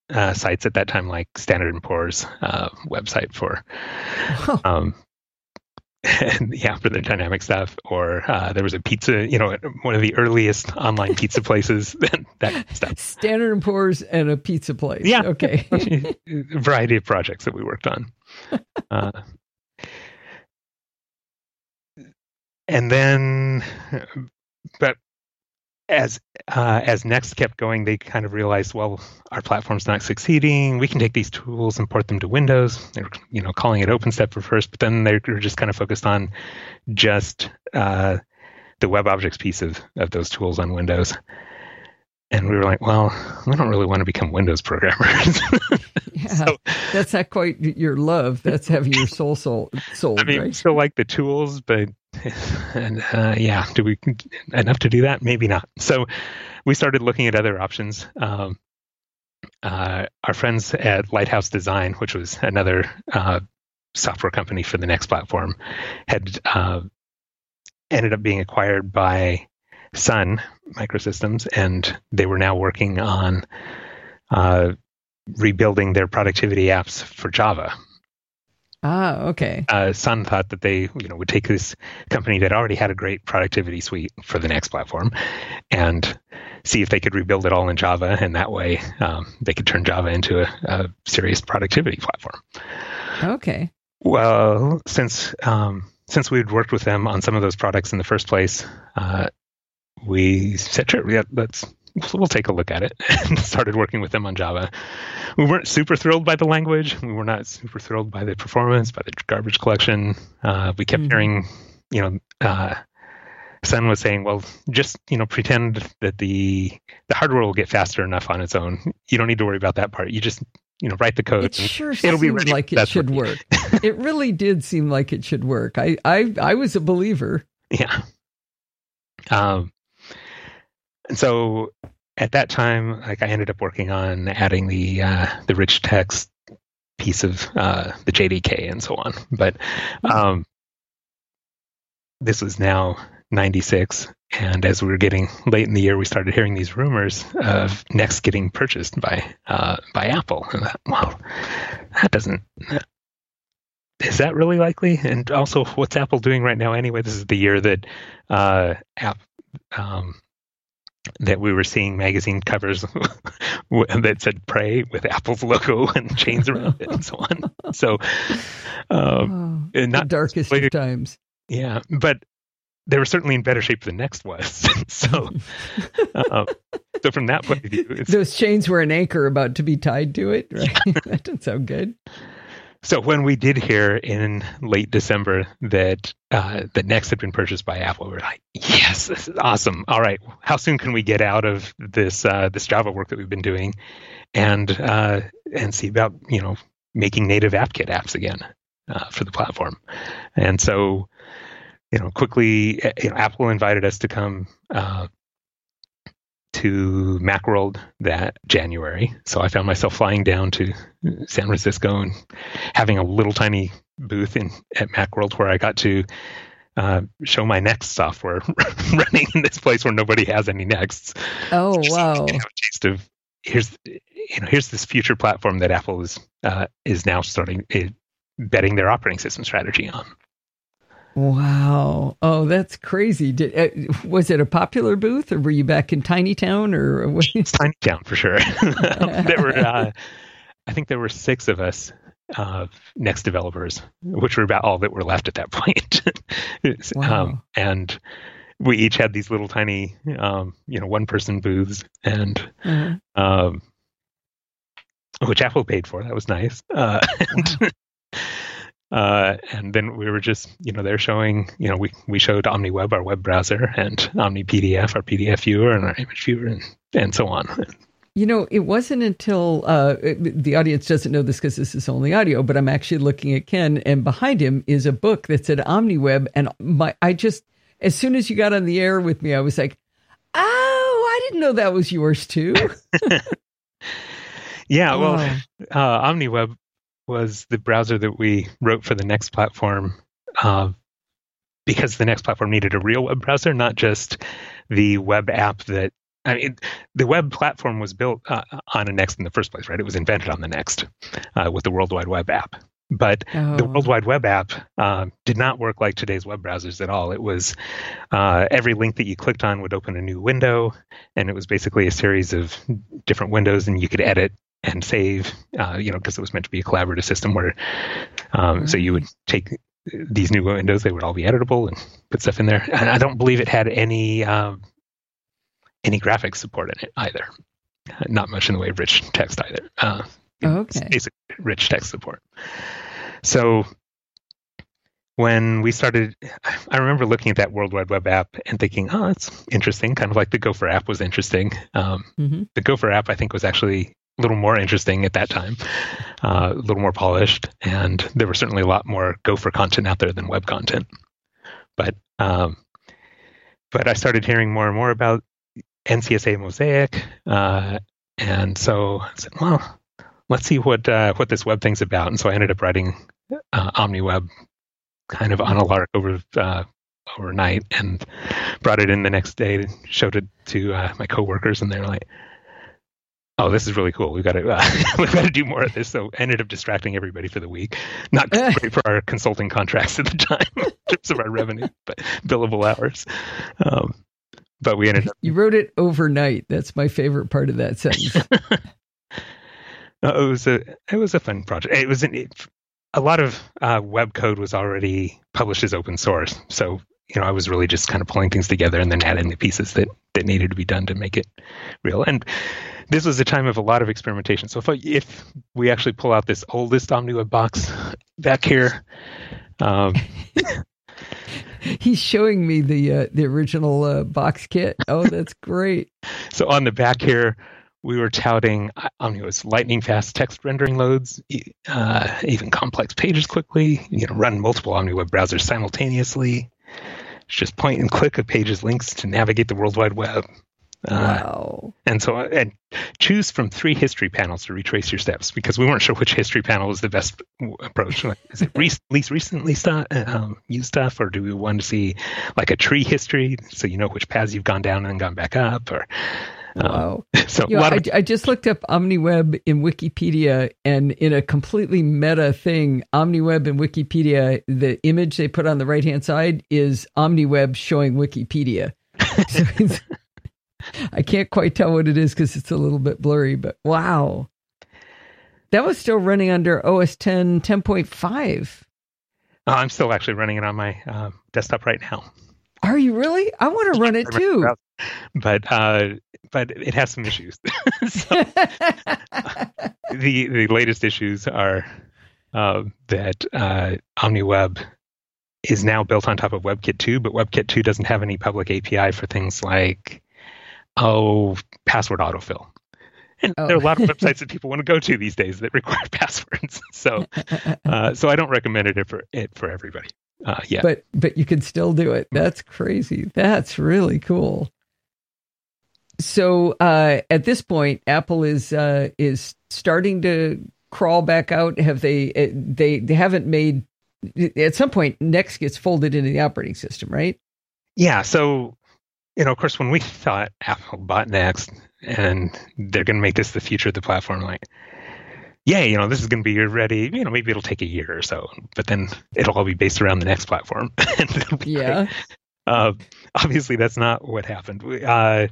uh, sites at that time, like Standard and Poor's uh, website for, um, yeah, for the dynamic stuff. Or uh, there was a pizza, you know, one of the earliest online pizza places. that stuff. Standard and Poor's and a pizza place. Yeah. Okay. a variety of projects that we worked on. Uh, and then but as uh, as Next kept going, they kind of realized, well, our platform's not succeeding. We can take these tools and port them to Windows. They're you know calling it OpenStep for first, but then they were just kind of focused on just uh, the WebObjects piece of of those tools on Windows. And we were like, well, we don't really want to become Windows programmers. yeah, so, that's not quite your love. That's having your soul sold. sold I mean, right? still like the tools, but and uh, yeah, do we enough to do that? Maybe not. So we started looking at other options. Um, uh, our friends at Lighthouse Design, which was another uh, software company for the next platform, had uh, ended up being acquired by Sun Microsystems, and they were now working on uh, rebuilding their productivity apps for Java. Ah, okay. Uh, Sun thought that they, you know, would take this company that already had a great productivity suite for the next platform, and see if they could rebuild it all in Java, and that way um, they could turn Java into a, a, serious productivity platform. Okay. Well, since um, since we'd worked with them on some of those products in the first place, uh, we said, sure, yeah, let's we'll take a look at it and started working with them on Java. We weren't super thrilled by the language. We were not super thrilled by the performance, by the garbage collection. Uh, we kept mm-hmm. hearing, you know, uh, Sun was saying, "Well, just you know, pretend that the the hardware will get faster enough on its own. You don't need to worry about that part. You just you know write the code. It sure it'll be ready. like it That's should work. it really did seem like it should work. I I I was a believer. Yeah. Um, and so at that time, like I ended up working on adding the uh, the rich text piece of uh, the JDK and so on. But hmm. um, this was now 96. And as we were getting late in the year, we started hearing these rumors of Next getting purchased by uh, by Apple. And that, well, that doesn't. Is that really likely? And also, what's Apple doing right now anyway? This is the year that uh, App, um, that we were seeing magazine covers that said "Pray" with Apple's logo and chains around it and so on. So, um, oh, not darkest of times. Yeah, but they were certainly in better shape than Next was. so, um, so from that point of view, those chains were an anchor about to be tied to it. Right? that doesn't sound good. So when we did hear in late December that uh, that Next had been purchased by Apple, we were like, "Yes, this is awesome! All right, how soon can we get out of this uh, this Java work that we've been doing, and uh, and see about you know making native AppKit apps again uh, for the platform?" And so, you know, quickly, you know, Apple invited us to come uh, to Macworld that January. So I found myself flying down to San Francisco and having a little tiny booth in at Macworld where I got to uh, show my Next software running in this place where nobody has any Nexts. Oh wow! a taste of here's you know here's this future platform that Apple is uh, is now starting uh, betting their operating system strategy on. Wow! Oh, that's crazy. Did, uh, was it a popular booth, or were you back in Tiny Town, or what? Tiny Town for sure. there were, uh, I think, there were six of us uh, Next developers, which were about all that were left at that point. wow. Um, and we each had these little tiny, um, you know, one person booths, and mm-hmm. um, which Apple paid for. That was nice. Uh, and, uh, and then we were just, you know, they're showing, you know, we, we showed OmniWeb, our web browser, and OmniPDF, our PDF viewer, and our image viewer, and, and so on. You know, it wasn't until uh, the audience doesn't know this because this is only audio, but I'm actually looking at Ken, and behind him is a book that said OmniWeb, and my I just as soon as you got on the air with me, I was like, "Oh, I didn't know that was yours too." yeah, well, oh. uh, OmniWeb was the browser that we wrote for the next platform uh, because the next platform needed a real web browser, not just the web app that. I mean, the web platform was built uh, on a Next in the first place, right? It was invented on the Next uh, with the World Wide Web app. But oh. the World Wide Web app uh, did not work like today's web browsers at all. It was uh, every link that you clicked on would open a new window, and it was basically a series of different windows, and you could edit and save. Uh, you know, because it was meant to be a collaborative system where, um, so you would take these new windows; they would all be editable and put stuff in there. And I don't believe it had any um, any graphics support in it either. Not much in the way of rich text either. Uh, okay. Basic rich text support. So when we started, I remember looking at that World Wide Web app and thinking, oh, it's interesting. Kind of like the Gopher app was interesting. Um, mm-hmm. The Gopher app, I think, was actually little more interesting at that time, uh, a little more polished, and there was certainly a lot more Gopher content out there than web content. But um, but I started hearing more and more about NCSA Mosaic, uh, and so I said, well, let's see what uh, what this web thing's about. And so I ended up writing uh, OmniWeb kind of on a lark over uh, overnight, and brought it in the next day. And showed it to uh, my coworkers, and they're like, "Oh, this is really cool. We've got to uh, we've got to do more of this." So ended up distracting everybody for the week. Not great for our consulting contracts at the time in terms of our revenue, but billable hours. Um, but we ended up. You wrote it overnight. That's my favorite part of that sentence. Uh, it was a it was a fun project. It was an, it, a lot of uh, web code was already published as open source, so you know I was really just kind of pulling things together and then adding the pieces that that needed to be done to make it real. And this was a time of a lot of experimentation. So if I, if we actually pull out this oldest OmniWeb box back here. Um, He's showing me the uh, the original uh, box kit. Oh, that's great. so on the back here, we were touting Omniworks lightning fast text rendering loads, uh, even complex pages quickly. You know, run multiple OmniWeb browsers simultaneously. It's just point and click of pages links to navigate the World Wide Web. Uh, wow. And so, and choose from three history panels to retrace your steps because we weren't sure which history panel was the best approach. Like, is it re- least recently st- um, used stuff, or do we want to see like a tree history so you know which paths you've gone down and gone back up, or um, wow. so you know, I, of- I, just looked up OmniWeb in Wikipedia, and in a completely meta thing, OmniWeb in Wikipedia, the image they put on the right hand side is OmniWeb showing Wikipedia. so I can't quite tell what it is because it's a little bit blurry, but wow. That was still running under OS 10 10.5. Uh, I'm still actually running it on my uh, desktop right now. Are you really? I want to run it too. But uh, but it has some issues. so, the the latest issues are uh, that uh, OmniWeb is now built on top of WebKit 2, but WebKit 2 doesn't have any public API for things like oh password autofill. And oh. there are a lot of websites that people want to go to these days that require passwords. So, uh, so I don't recommend it for it for everybody. Uh, yeah, but but you can still do it. That's crazy. That's really cool. So uh, at this point, Apple is uh, is starting to crawl back out. Have they? Uh, they they haven't made. At some point, Next gets folded into the operating system, right? Yeah. So, you know, of course, when we thought Apple bought Next and they're going to make this the future of the platform, like yeah, you know, this is going to be ready. You know, maybe it'll take a year or so, but then it'll all be based around the next platform. yeah. Uh, obviously, that's not what happened. Uh,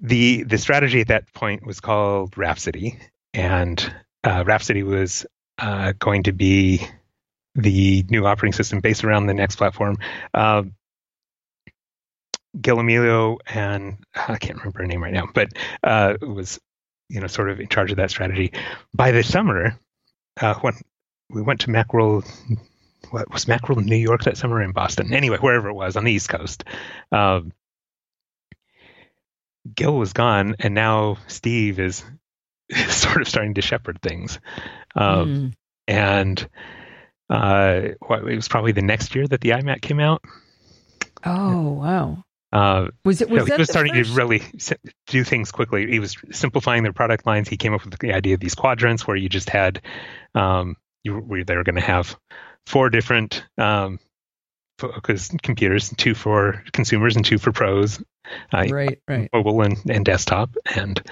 the the strategy at that point was called Rhapsody, and uh, Rhapsody was uh, going to be the new operating system based around the next platform. Uh, Gil Amelio and I can't remember her name right now, but uh, was you know sort of in charge of that strategy. By the summer, uh, when we went to Macworld, what was Macworld in New York that summer in Boston? Anyway, wherever it was on the East Coast. Um, Gil was gone, and now Steve is, is sort of starting to shepherd things. Um, mm. And uh, what, it was probably the next year that the iMac came out. Oh wow! Uh, was it? Was, he was starting first? to really do things quickly. He was simplifying their product lines. He came up with the idea of these quadrants, where you just had, um, you were they were going to have four different um, focus computers, two for consumers and two for pros. Uh, right, right. Mobile and, and desktop, and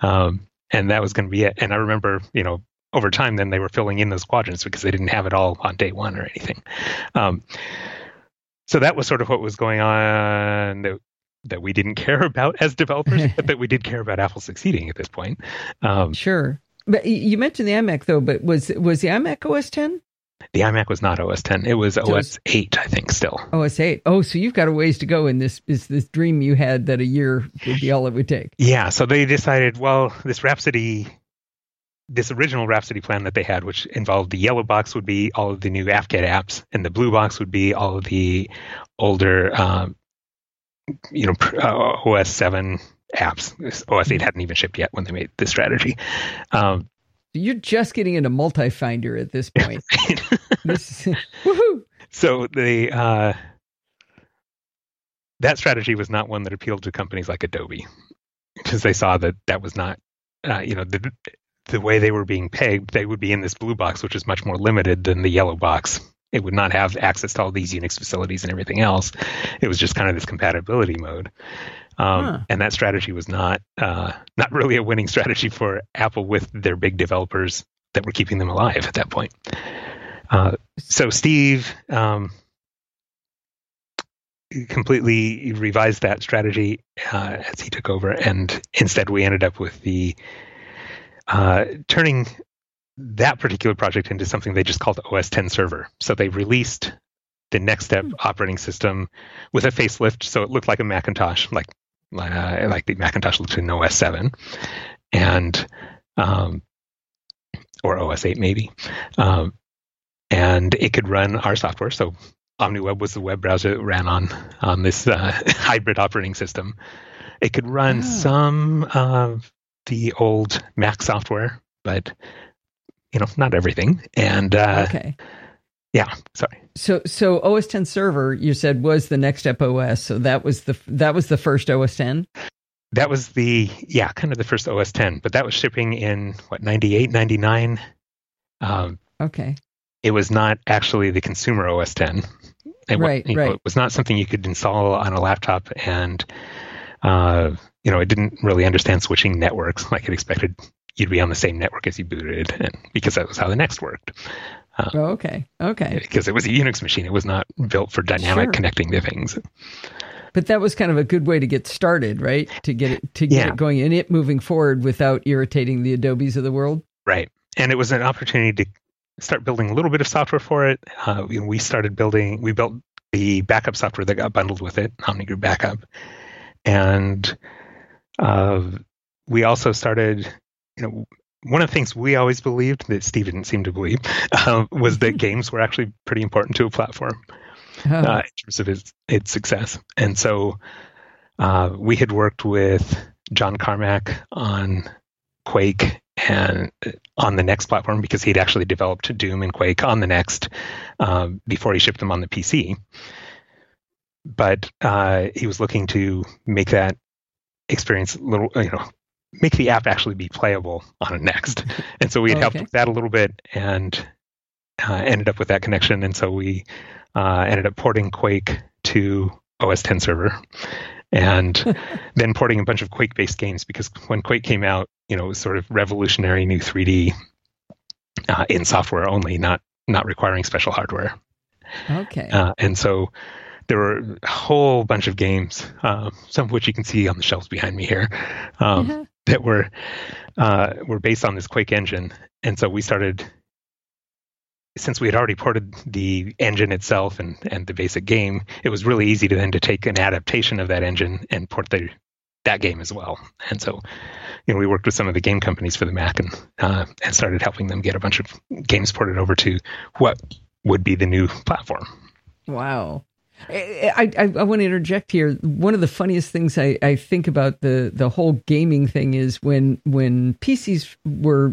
um, and that was going to be it. And I remember, you know, over time, then they were filling in those quadrants because they didn't have it all on day one or anything. Um, so that was sort of what was going on that, that we didn't care about as developers, but that we did care about Apple succeeding at this point. Um, sure. But you mentioned the iMac though, but was was the iMac OS 10? The iMac was not OS 10. It was so OS 8, I think, still. OS 8. Oh, so you've got a ways to go in this is this dream you had that a year would be all it would take. Yeah, so they decided, well, this Rhapsody this original Rhapsody plan that they had, which involved the yellow box would be all of the new AppKit apps, and the blue box would be all of the older, um, you know, uh, OS seven apps. OS eight hadn't even shipped yet when they made this strategy. Um, You're just getting into multi-finder at this point. this woohoo! So the uh, that strategy was not one that appealed to companies like Adobe because they saw that that was not uh, you know the the way they were being pegged, they would be in this blue box, which is much more limited than the yellow box. It would not have access to all these Unix facilities and everything else. It was just kind of this compatibility mode. Um, huh. And that strategy was not uh, not really a winning strategy for Apple with their big developers that were keeping them alive at that point. Uh, so Steve um, completely revised that strategy uh, as he took over, and instead we ended up with the uh, turning that particular project into something they just called OS 10 Server. So they released the next step mm. operating system with a facelift, so it looked like a Macintosh, like uh, like the Macintosh looked in OS 7, and um, or OS 8 maybe, um, and it could run our software. So OmniWeb was the web browser that ran on on this uh, hybrid operating system. It could run oh. some of the old Mac software, but you know, not everything. And uh, okay, yeah, sorry. So, so OS 10 server, you said was the next step OS. So that was the that was the first OS 10. That was the yeah, kind of the first OS 10, but that was shipping in what 98, 99. Um, okay. It was not actually the consumer OS 10. It, right, you right. Know, it was not something you could install on a laptop and uh, you know, it didn't really understand switching networks like it expected you'd be on the same network as you booted, and because that was how the Next worked. Uh, oh, okay, okay. Because it was a Unix machine, it was not built for dynamic sure. connecting to things. But that was kind of a good way to get started, right? To get it to get yeah. it going and it moving forward without irritating the Adobes of the world. Right, and it was an opportunity to start building a little bit of software for it. Uh, we started building. We built the backup software that got bundled with it, OmniGroup Backup, and uh, we also started, you know, one of the things we always believed that Steve didn't seem to believe uh, was that games were actually pretty important to a platform oh. uh, in terms of its its success. And so uh, we had worked with John Carmack on Quake and uh, on the next platform because he'd actually developed Doom and Quake on the next um, before he shipped them on the PC. But uh, he was looking to make that experience a little, you know, make the app actually be playable on a Next. And so we had okay. helped with that a little bit and uh, ended up with that connection. And so we uh, ended up porting Quake to OS 10 server and then porting a bunch of Quake based games because when Quake came out, you know, it was sort of revolutionary new 3D uh, in software only, not not requiring special hardware. Okay. Uh, and so there were a whole bunch of games, uh, some of which you can see on the shelves behind me here, um, Mhm. that were uh, were based on this Quake engine. And so we started, since we had already ported the engine itself and and the basic game, it was really easy to then to take an adaptation of that engine and port the that game as well. And so, you know, we worked with some of the game companies for the Mac and uh, and started helping them get a bunch of games ported over to what would be the new platform. Wow. I, I, I want to interject here. One of the funniest things I, I think about the, the whole gaming thing is when when PCs were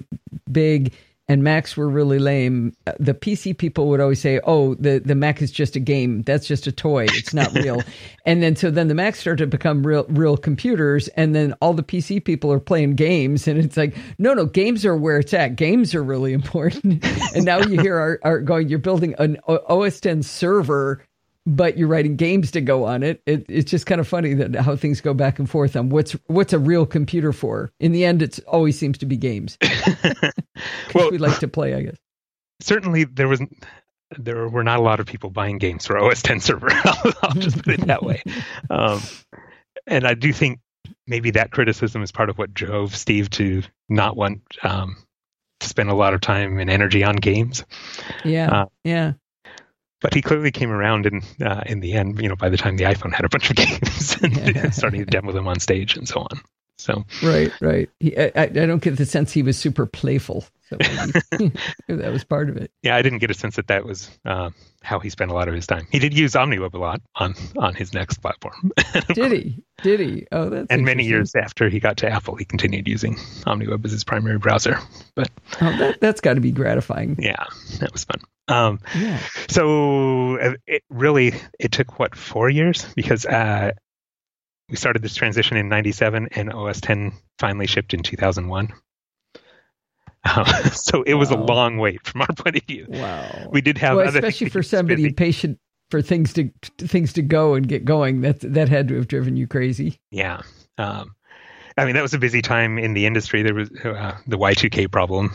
big and Macs were really lame, the PC people would always say, "Oh, the, the Mac is just a game. That's just a toy. It's not real." and then so then the Macs started to become real real computers, and then all the PC people are playing games, and it's like, no, no, games are where it's at. Games are really important. and now you hear our, our going, you're building an OS 10 server but you're writing games to go on it. it. It's just kind of funny that how things go back and forth on what's what's a real computer for. In the end, it always seems to be games. well, we like to play, I guess. Certainly, there was there were not a lot of people buying games for OS 10 server. I'll, I'll just put it that way. Um, and I do think maybe that criticism is part of what drove Steve to not want um, to spend a lot of time and energy on games. Yeah, uh, yeah but he clearly came around in uh, in the end. You know, by the time the iPhone had a bunch of games and starting to demo them on stage and so on. So right, right. He, I, I don't get the sense he was super playful. So maybe, that was part of it. Yeah, I didn't get a sense that that was uh, how he spent a lot of his time. He did use OmniWeb a lot on on his next platform. did he? Did he? Oh, that's and many years after he got to Apple, he continued using OmniWeb as his primary browser. But oh, that, that's got to be gratifying. Yeah, that was fun. Um, yeah. So it really it took what four years because uh, we started this transition in '97 and OS 10 finally shipped in 2001. Uh, so it was a long wait from our point of view. Wow. We did have well, especially for somebody busy. patient for things to things to go and get going. That that had to have driven you crazy. Yeah. Um, I mean, that was a busy time in the industry. There was uh, the Y2K problem,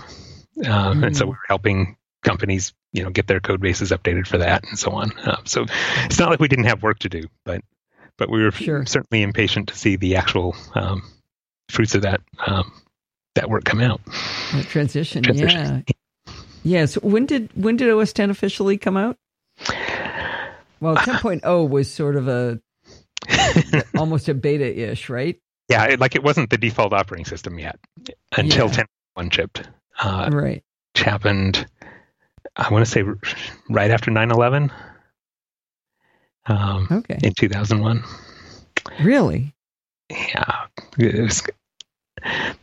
uh, mm. and so we were helping companies, you know, get their code bases updated for that and so on. Uh, so it's not like we didn't have work to do, but but we were sure. certainly impatient to see the actual um, fruits of that um, that work come out. That transition, transition. yeah. yes. When did when did OS 10 officially come out? Well, 10.0 was sort of a almost a beta ish, right? Yeah, it, like it wasn't the default operating system yet until Yeah. 10.1 shipped. Uh, right. which happened, I want to say, right after 9/11 um, Okay. in 2001. Really? Yeah, was,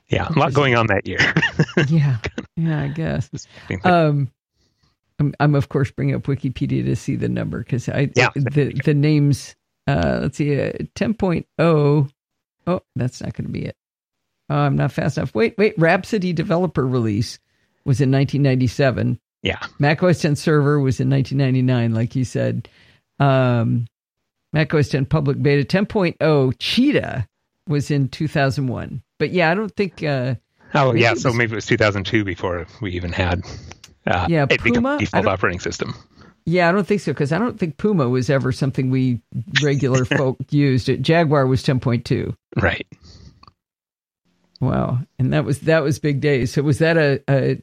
yeah, a lot going on that year. Yeah. Yeah, I guess. Um, I'm, I'm of course bringing up Wikipedia to see the number because I Yeah. the the names. Uh, let's see, uh, 10.0. Oh, that's not going to be it. Oh, I'm not fast enough. Wait, wait. Rhapsody developer release was in 1997. yeah, Mac OS 10 server was in 1999, like you said. Um, Mac OS 10 public beta 10.0 Cheetah was in 2001. But yeah, I don't think. Uh, oh yeah, it so was- maybe it was 2002 before we even had uh, Yeah, Puma, I default operating system. Yeah, I don't think so because I don't think Puma was ever something we regular folk used. It Jaguar was 10.2. Right. Wow, and that was that was big days. So was that a a,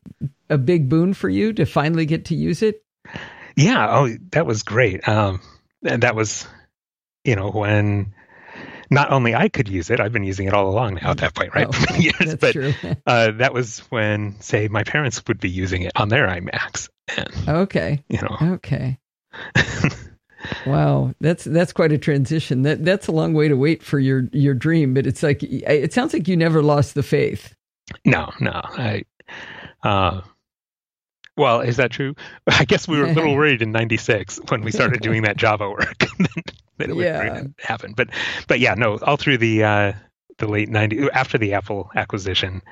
a big boon for you to finally get to use it? Yeah. Oh, that was great. Um, and that was, you know, when not only I could use it, I've been using it all along now at that point, right? Oh, years, but true. uh, that was when, say, my parents would be using it on their iMacs, and okay, you know, okay. Wow, that's that's quite a transition. That that's a long way to wait for your your dream, but it's like it sounds like you never lost the faith. no, no, I. Uh, well, is that true? I guess we were a little worried in '96 when we started doing that Java work that it would Yeah. happen. But, but yeah, no, all through the uh, the late '90s, after the Apple acquisition,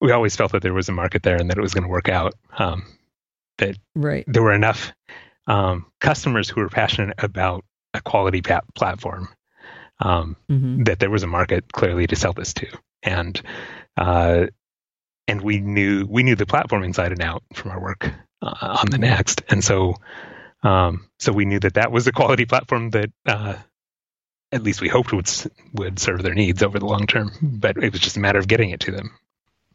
we always felt that there was a market there and that it was going to work out. Um, Right. there were enough um, customers who were passionate about a quality pa- platform um, mm-hmm. that there was a market clearly to sell this to, and uh, and we knew we knew the platform inside and out from our work uh, on the next, and so um, so we knew that that was a quality platform that uh, at least we hoped would would serve their needs over the long term. But it was just a matter of getting it to them.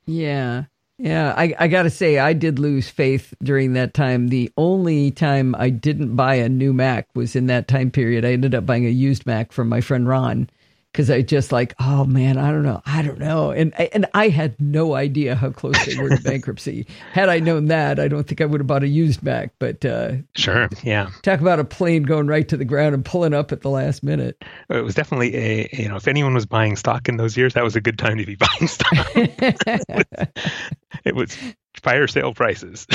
Yeah. Yeah, I, I got to say, I did lose faith during that time. The only time I didn't buy a new Mac was in that time period. I ended up buying a used Mac from my friend Ron because I just like, oh man, I don't know, I don't know, and and I had no idea how close they were to bankruptcy. Had I known that, I don't think I would have bought a used Mac. But uh, sure, yeah, talk about a plane going right to the ground and pulling up at the last minute. It was definitely a you know, if anyone was buying stock in those years, that was a good time to be buying stock. it, was, it was fire sale prices.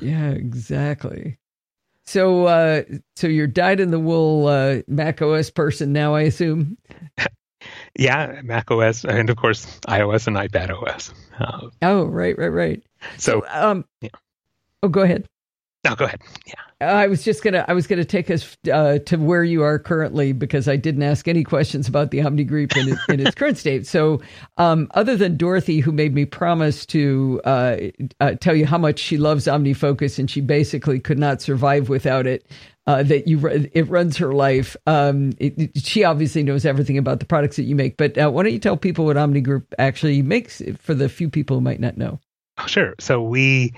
yeah, exactly. So, uh, so you're dyed in the wool uh, Mac OS person now, I assume. yeah, Mac OS, and of course iOS and iPad OS. Uh, oh, right, right, right. So, so um, yeah. Oh, go ahead. No, go ahead. Yeah. I was just gonna I was gonna take us uh, to where you are currently because I didn't ask any questions about the Omni Group in, in its current state. So, um, other than Dorothy, who made me promise to uh, uh, tell you how much she loves OmniFocus and she basically could not survive without it. Uh, that you it runs her life. Um, it, it, she obviously knows everything about the products that you make. But uh, why don't you tell people what Omni Group actually makes for the few people who might not know? Oh, sure. So we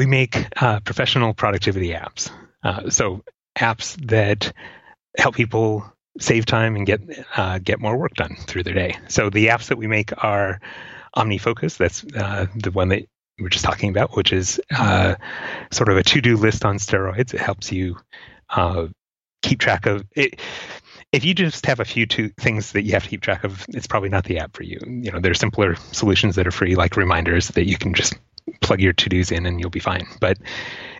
we make uh, professional productivity apps. Uh, so apps that help people save time and get uh, get more work done through their day. So the apps that we make are OmniFocus. That's uh, the one that we are just talking about, which is uh, sort of a to do list on steroids. It helps you uh, keep track of it if you just have a few things that you have to keep track of, it's probably not the app for you. You know, there are simpler solutions that are free, like reminders that you can just plug your to dos in and you'll be fine. But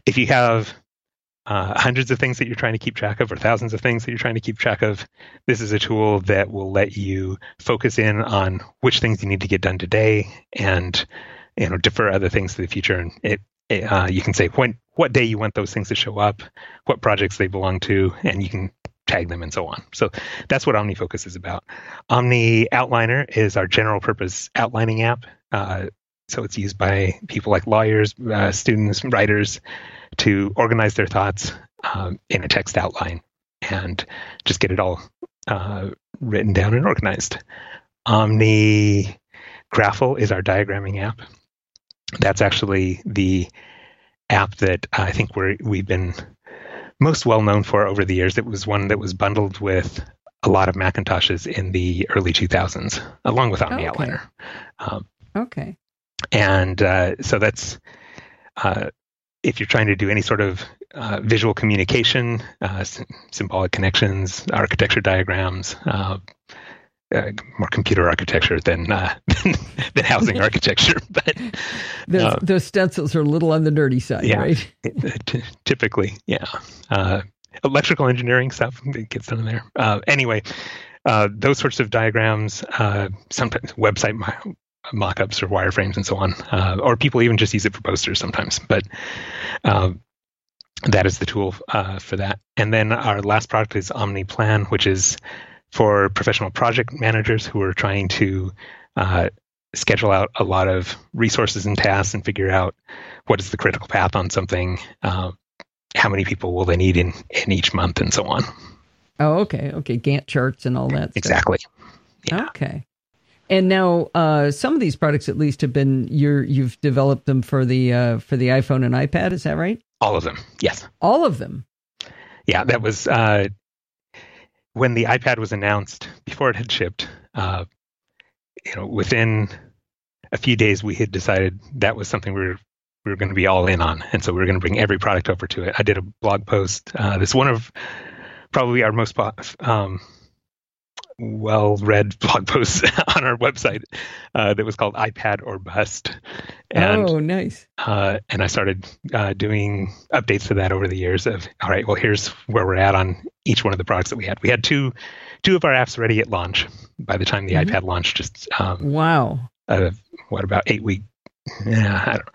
if you have uh, hundreds of things that you're trying to keep track of or thousands of things that you're trying to keep track of, this is a tool that will let you focus in on which things you need to get done today and you know defer other things to the future. And it, it uh, you can say when what day you want those things to show up, what projects they belong to, and you can tag them and so on. So that's what OmniFocus is about. Omni Outliner is our general purpose outlining app. Uh, so it's used by people like lawyers, uh, students, writers to organize their thoughts um, in a text outline and just get it all uh, written down and organized. Omni Graphel is our diagramming app. That's actually the app that I think we're, we've been most well known for over the years. It was one that was bundled with a lot of Macintoshes in the early 2000s, along with Omni oh, okay. Outliner. Um, okay and uh, so that's uh, if you're trying to do any sort of uh, visual communication, uh, symbolic connections, architecture diagrams, uh, uh, more computer architecture than than housing architecture. But those, those, stencils are a little on the nerdy side, yeah, right? T- typically, yeah. electrical engineering stuff gets done in there. anyway, those sorts of diagrams, sometimes website mock-ups or wireframes and so on, uh, or people even just use it for posters sometimes. But uh, that is the tool uh, for that. And then our last product is OmniPlan, which is for professional project managers who are trying to uh, schedule out a lot of resources and tasks and figure out what is the critical path on something, uh, how many people will they need in, in each month, and so on. Oh, okay, okay, Gantt charts and all that. Exactly. Yeah. Okay. And now, uh, some of these products, at least, have been you're you've developed them for the uh, for the iPhone and iPad. Is that right? All of them. Yes. All of them. Yeah, that was uh, when the iPad was announced before it had shipped. Uh, you know, within a few days, we had decided that was something we were we were going to be all in on, and so we were going to bring every product over to it. I did a blog post. Uh, this one of probably our most um, well read blog post on our website uh, that was called iPad or Bust. And, oh, nice. Uh, and I started uh, doing updates to that over the years of, all right, well, here's where we're at on each one of the products that we had. We had two two of our apps ready at launch by the time the mm-hmm. iPad launched. Just um, wow. What about eight week? Yeah, I don't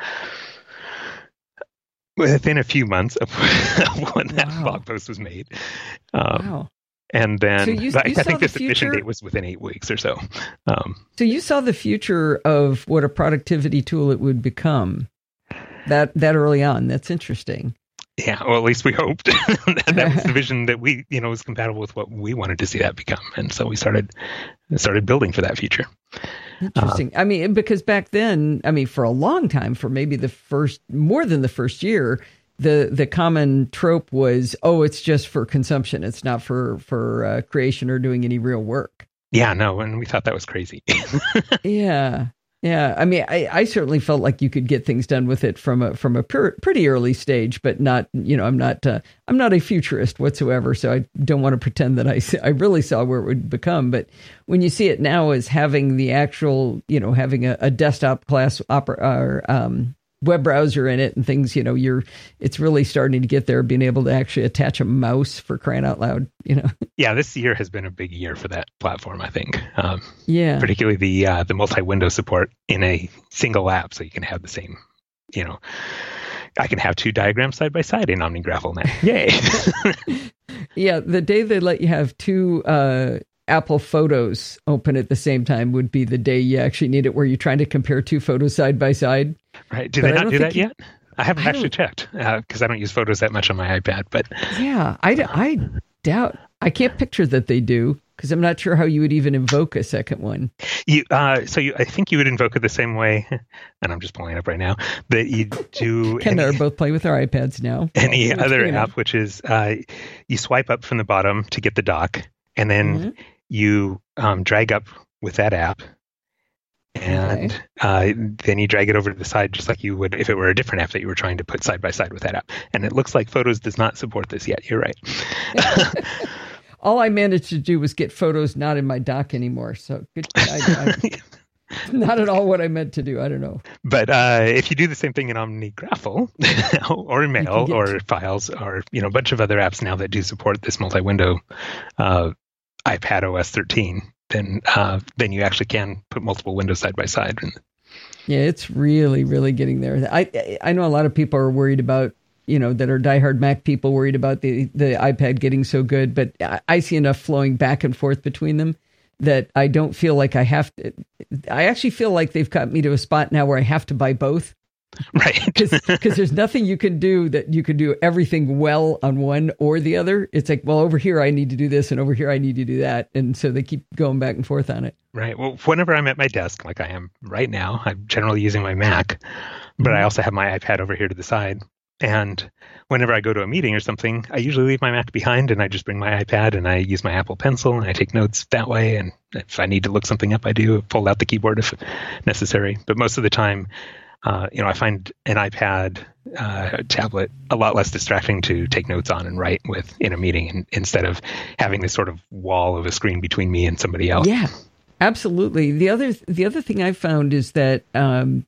within a few months of when that wow. blog post was made. Um, wow and then so you, you I, I, think the submission date was within eight weeks or so. Um, so you saw the future of what a productivity tool it would become that that early on. That's interesting. Yeah, well, at least we hoped that, that was the vision that we, you know, was compatible with what we wanted to see that become, and so we started started building for that future. Interesting. Uh, I mean, because back then, I mean, for a long time, for maybe the first more than the first year, the the common trope was, oh, it's just for consumption. It's not for for uh, creation or doing any real work. Yeah, no, and we thought that was crazy. yeah, yeah. I mean, I, I certainly felt like you could get things done with it from a from a pretty early stage, but not. You know, I'm not uh, I'm not a futurist whatsoever, so I don't want to pretend that I I really saw where it would become. But when you see it now as having the actual, you know, having a, a desktop class opera, or, um, web browser in it and things, you know, you're it's really starting to get there, being able to actually attach a mouse for crying out loud, you know. Yeah, this year has been a big year for that platform, I think. Um, yeah, particularly the uh, the multi-window support in a single app, so you can have the same, you know. I can have two diagrams side by side in OmniGraffle now. Yay! yeah, the day they let you have two uh, Apple Photos open at the same time would be the day you actually need it, where you're trying to compare two photos side by side. Right? Do but they not do that you, yet? I haven't I actually checked because uh, I don't use photos that much on my iPad. But yeah, I, I doubt. I can't picture that they do because I'm not sure how you would even invoke a second one. You, uh, so you, I think you would invoke it the same way, and I'm just pulling it up right now. That you do. Ken and I are both playing with our iPads now. Any other app, which is uh, you swipe up from the bottom to get the dock, and then mm-hmm you um, drag up with that app and okay. uh, then you drag it over to the side just like you would if it were a different app that you were trying to put side by side with that app and it looks like photos does not support this yet you're right all i managed to do was get photos not in my dock anymore so good I, I, not at all what I meant to do. I don't know. But uh, if you do the same thing in OmniGraffle or Mail or Files or you know a bunch of other apps now that do support this multi-window uh, iPad OS 13, then uh, then you actually can put multiple windows side by side. Yeah, it's really, really getting there. I I know a lot of people are worried about you know that are diehard Mac people worried about the the iPad getting so good, but I, I see enough flowing back and forth between them that I don't feel like I have to. I actually feel like they've got me to a spot now where I have to buy both right. Because there's nothing you can do that you can do everything well on one or the other. It's like well over here i need to do this and over here i need to do that. And so they keep going back and forth on it. Right. Well whenever i'm at my desk like i am right now i'm generally using my mac but i mm-hmm. also have my ipad over here to the side. And whenever i go to a meeting or something i usually leave my mac behind and i just bring my ipad and i use my apple pencil and i take notes that way. And if i need to look something up i do pull out the keyboard if necessary. But most of the time uh, you know, I find an iPad uh, tablet a lot less distracting to take notes on and write with in a meeting in, instead of having this sort of wall of a screen between me and somebody else. Yeah, absolutely. The other the other thing I found is that um,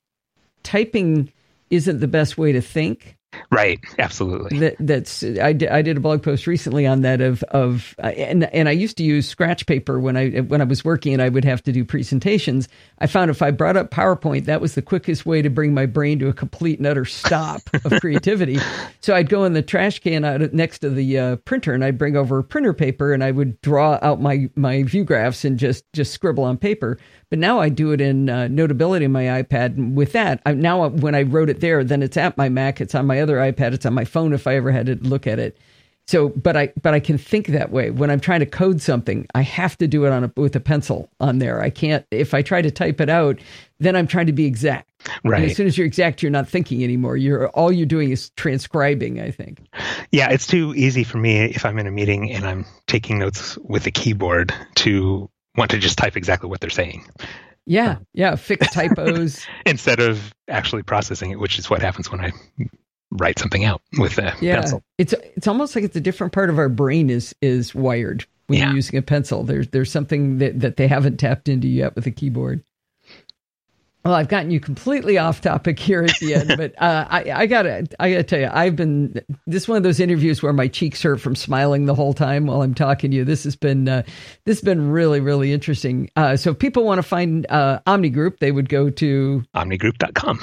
typing isn't the best way to think. Right, absolutely. That, that's I, d- I did a blog post recently on that of of uh, and and I used to use scratch paper when I when I was working and I would have to do presentations. I found if I brought up PowerPoint, that was the quickest way to bring my brain to a complete and utter stop of creativity. so I'd go in the trash can out next to the uh, printer and I'd bring over printer paper and I would draw out my my view graphs and just just scribble on paper. But now I do it in uh, Notability on my iPad. And with that, I, now when I wrote it there, then it's at my Mac, it's on my other iPad, it's on my phone if I ever had to look at it. So, but I but I can think that way when I'm trying to code something. I have to do it on a with a pencil on there. I can't if I try to type it out, then I'm trying to be exact. Right. And as soon as you're exact, you're not thinking anymore. You're all you're doing is transcribing. I think. Yeah, it's too easy for me if I'm in a meeting and I'm taking notes with a keyboard to want to just type exactly what they're saying. Yeah, uh. yeah, fix typos instead of actually processing it, which is what happens when I write something out with a yeah. pencil. It's it's almost like it's a different part of our brain is is wired when yeah. you're using a pencil. There's there's something that, that they haven't tapped into yet with a keyboard. Well, I've gotten you completely off topic here at the end, but uh, I, I, gotta, I gotta tell you, I've been this is one of those interviews where my cheeks hurt from smiling the whole time while I'm talking to you. This has been, uh, this has been really, really interesting. Uh, so, if people want to find uh, Omni Group, they would go to omnigroup.com.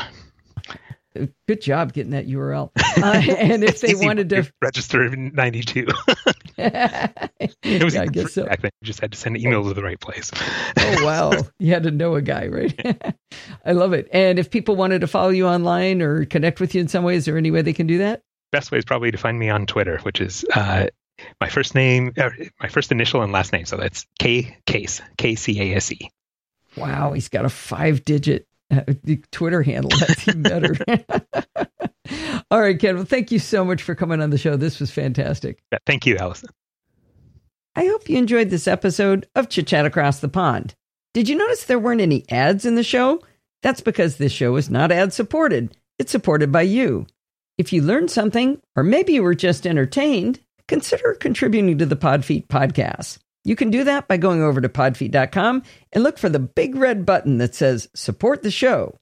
Good job getting that URL. Uh, and if they wanted to register in '92, it was yeah, I guess so. back then. You just had to send an email to the right place. oh wow, you had to know a guy, right? I love it. And if people wanted to follow you online or connect with you in some way, is there any way they can do that? Best way is probably to find me on Twitter, which is uh, my first name, uh, my first initial and last name. So that's K Case K C A S E. Wow, he's got a five-digit uh, Twitter handle. That's even better. All right, Ken. Well, thank you so much for coming on the show. This was fantastic. Yeah, thank you, Allison. I hope you enjoyed this episode of Chit Chat Across the Pond. Did you notice there weren't any ads in the show? That's because this show is not ad supported. It's supported by you. If you learned something, or maybe you were just entertained, consider contributing to the Podfeet podcast. You can do that by going over to podfeet.com and look for the big red button that says support the show.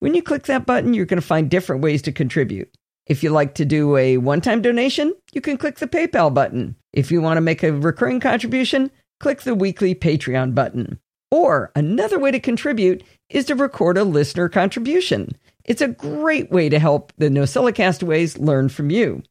When you click that button, you're going to find different ways to contribute. If you like to do a one time donation, you can click the PayPal button. If you want to make a recurring contribution, click the weekly Patreon button. Or another way to contribute is to record a listener contribution. It's a great way to help the NosillaCastaways learn from you.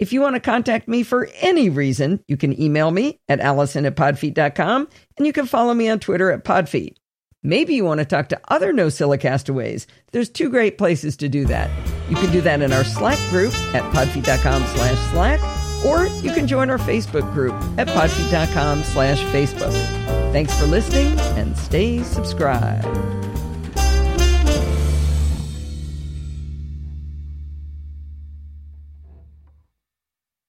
If you want to contact me for any reason, you can email me at allison at podfeet.com and you can follow me on Twitter at podfeet. Maybe you want to talk to other NosillaCastaways. There's two great places to do that. You can do that in our Slack group at podfeet.com slash Slack, or you can join our Facebook group at podfeet.com slash Facebook. Thanks for listening and stay subscribed.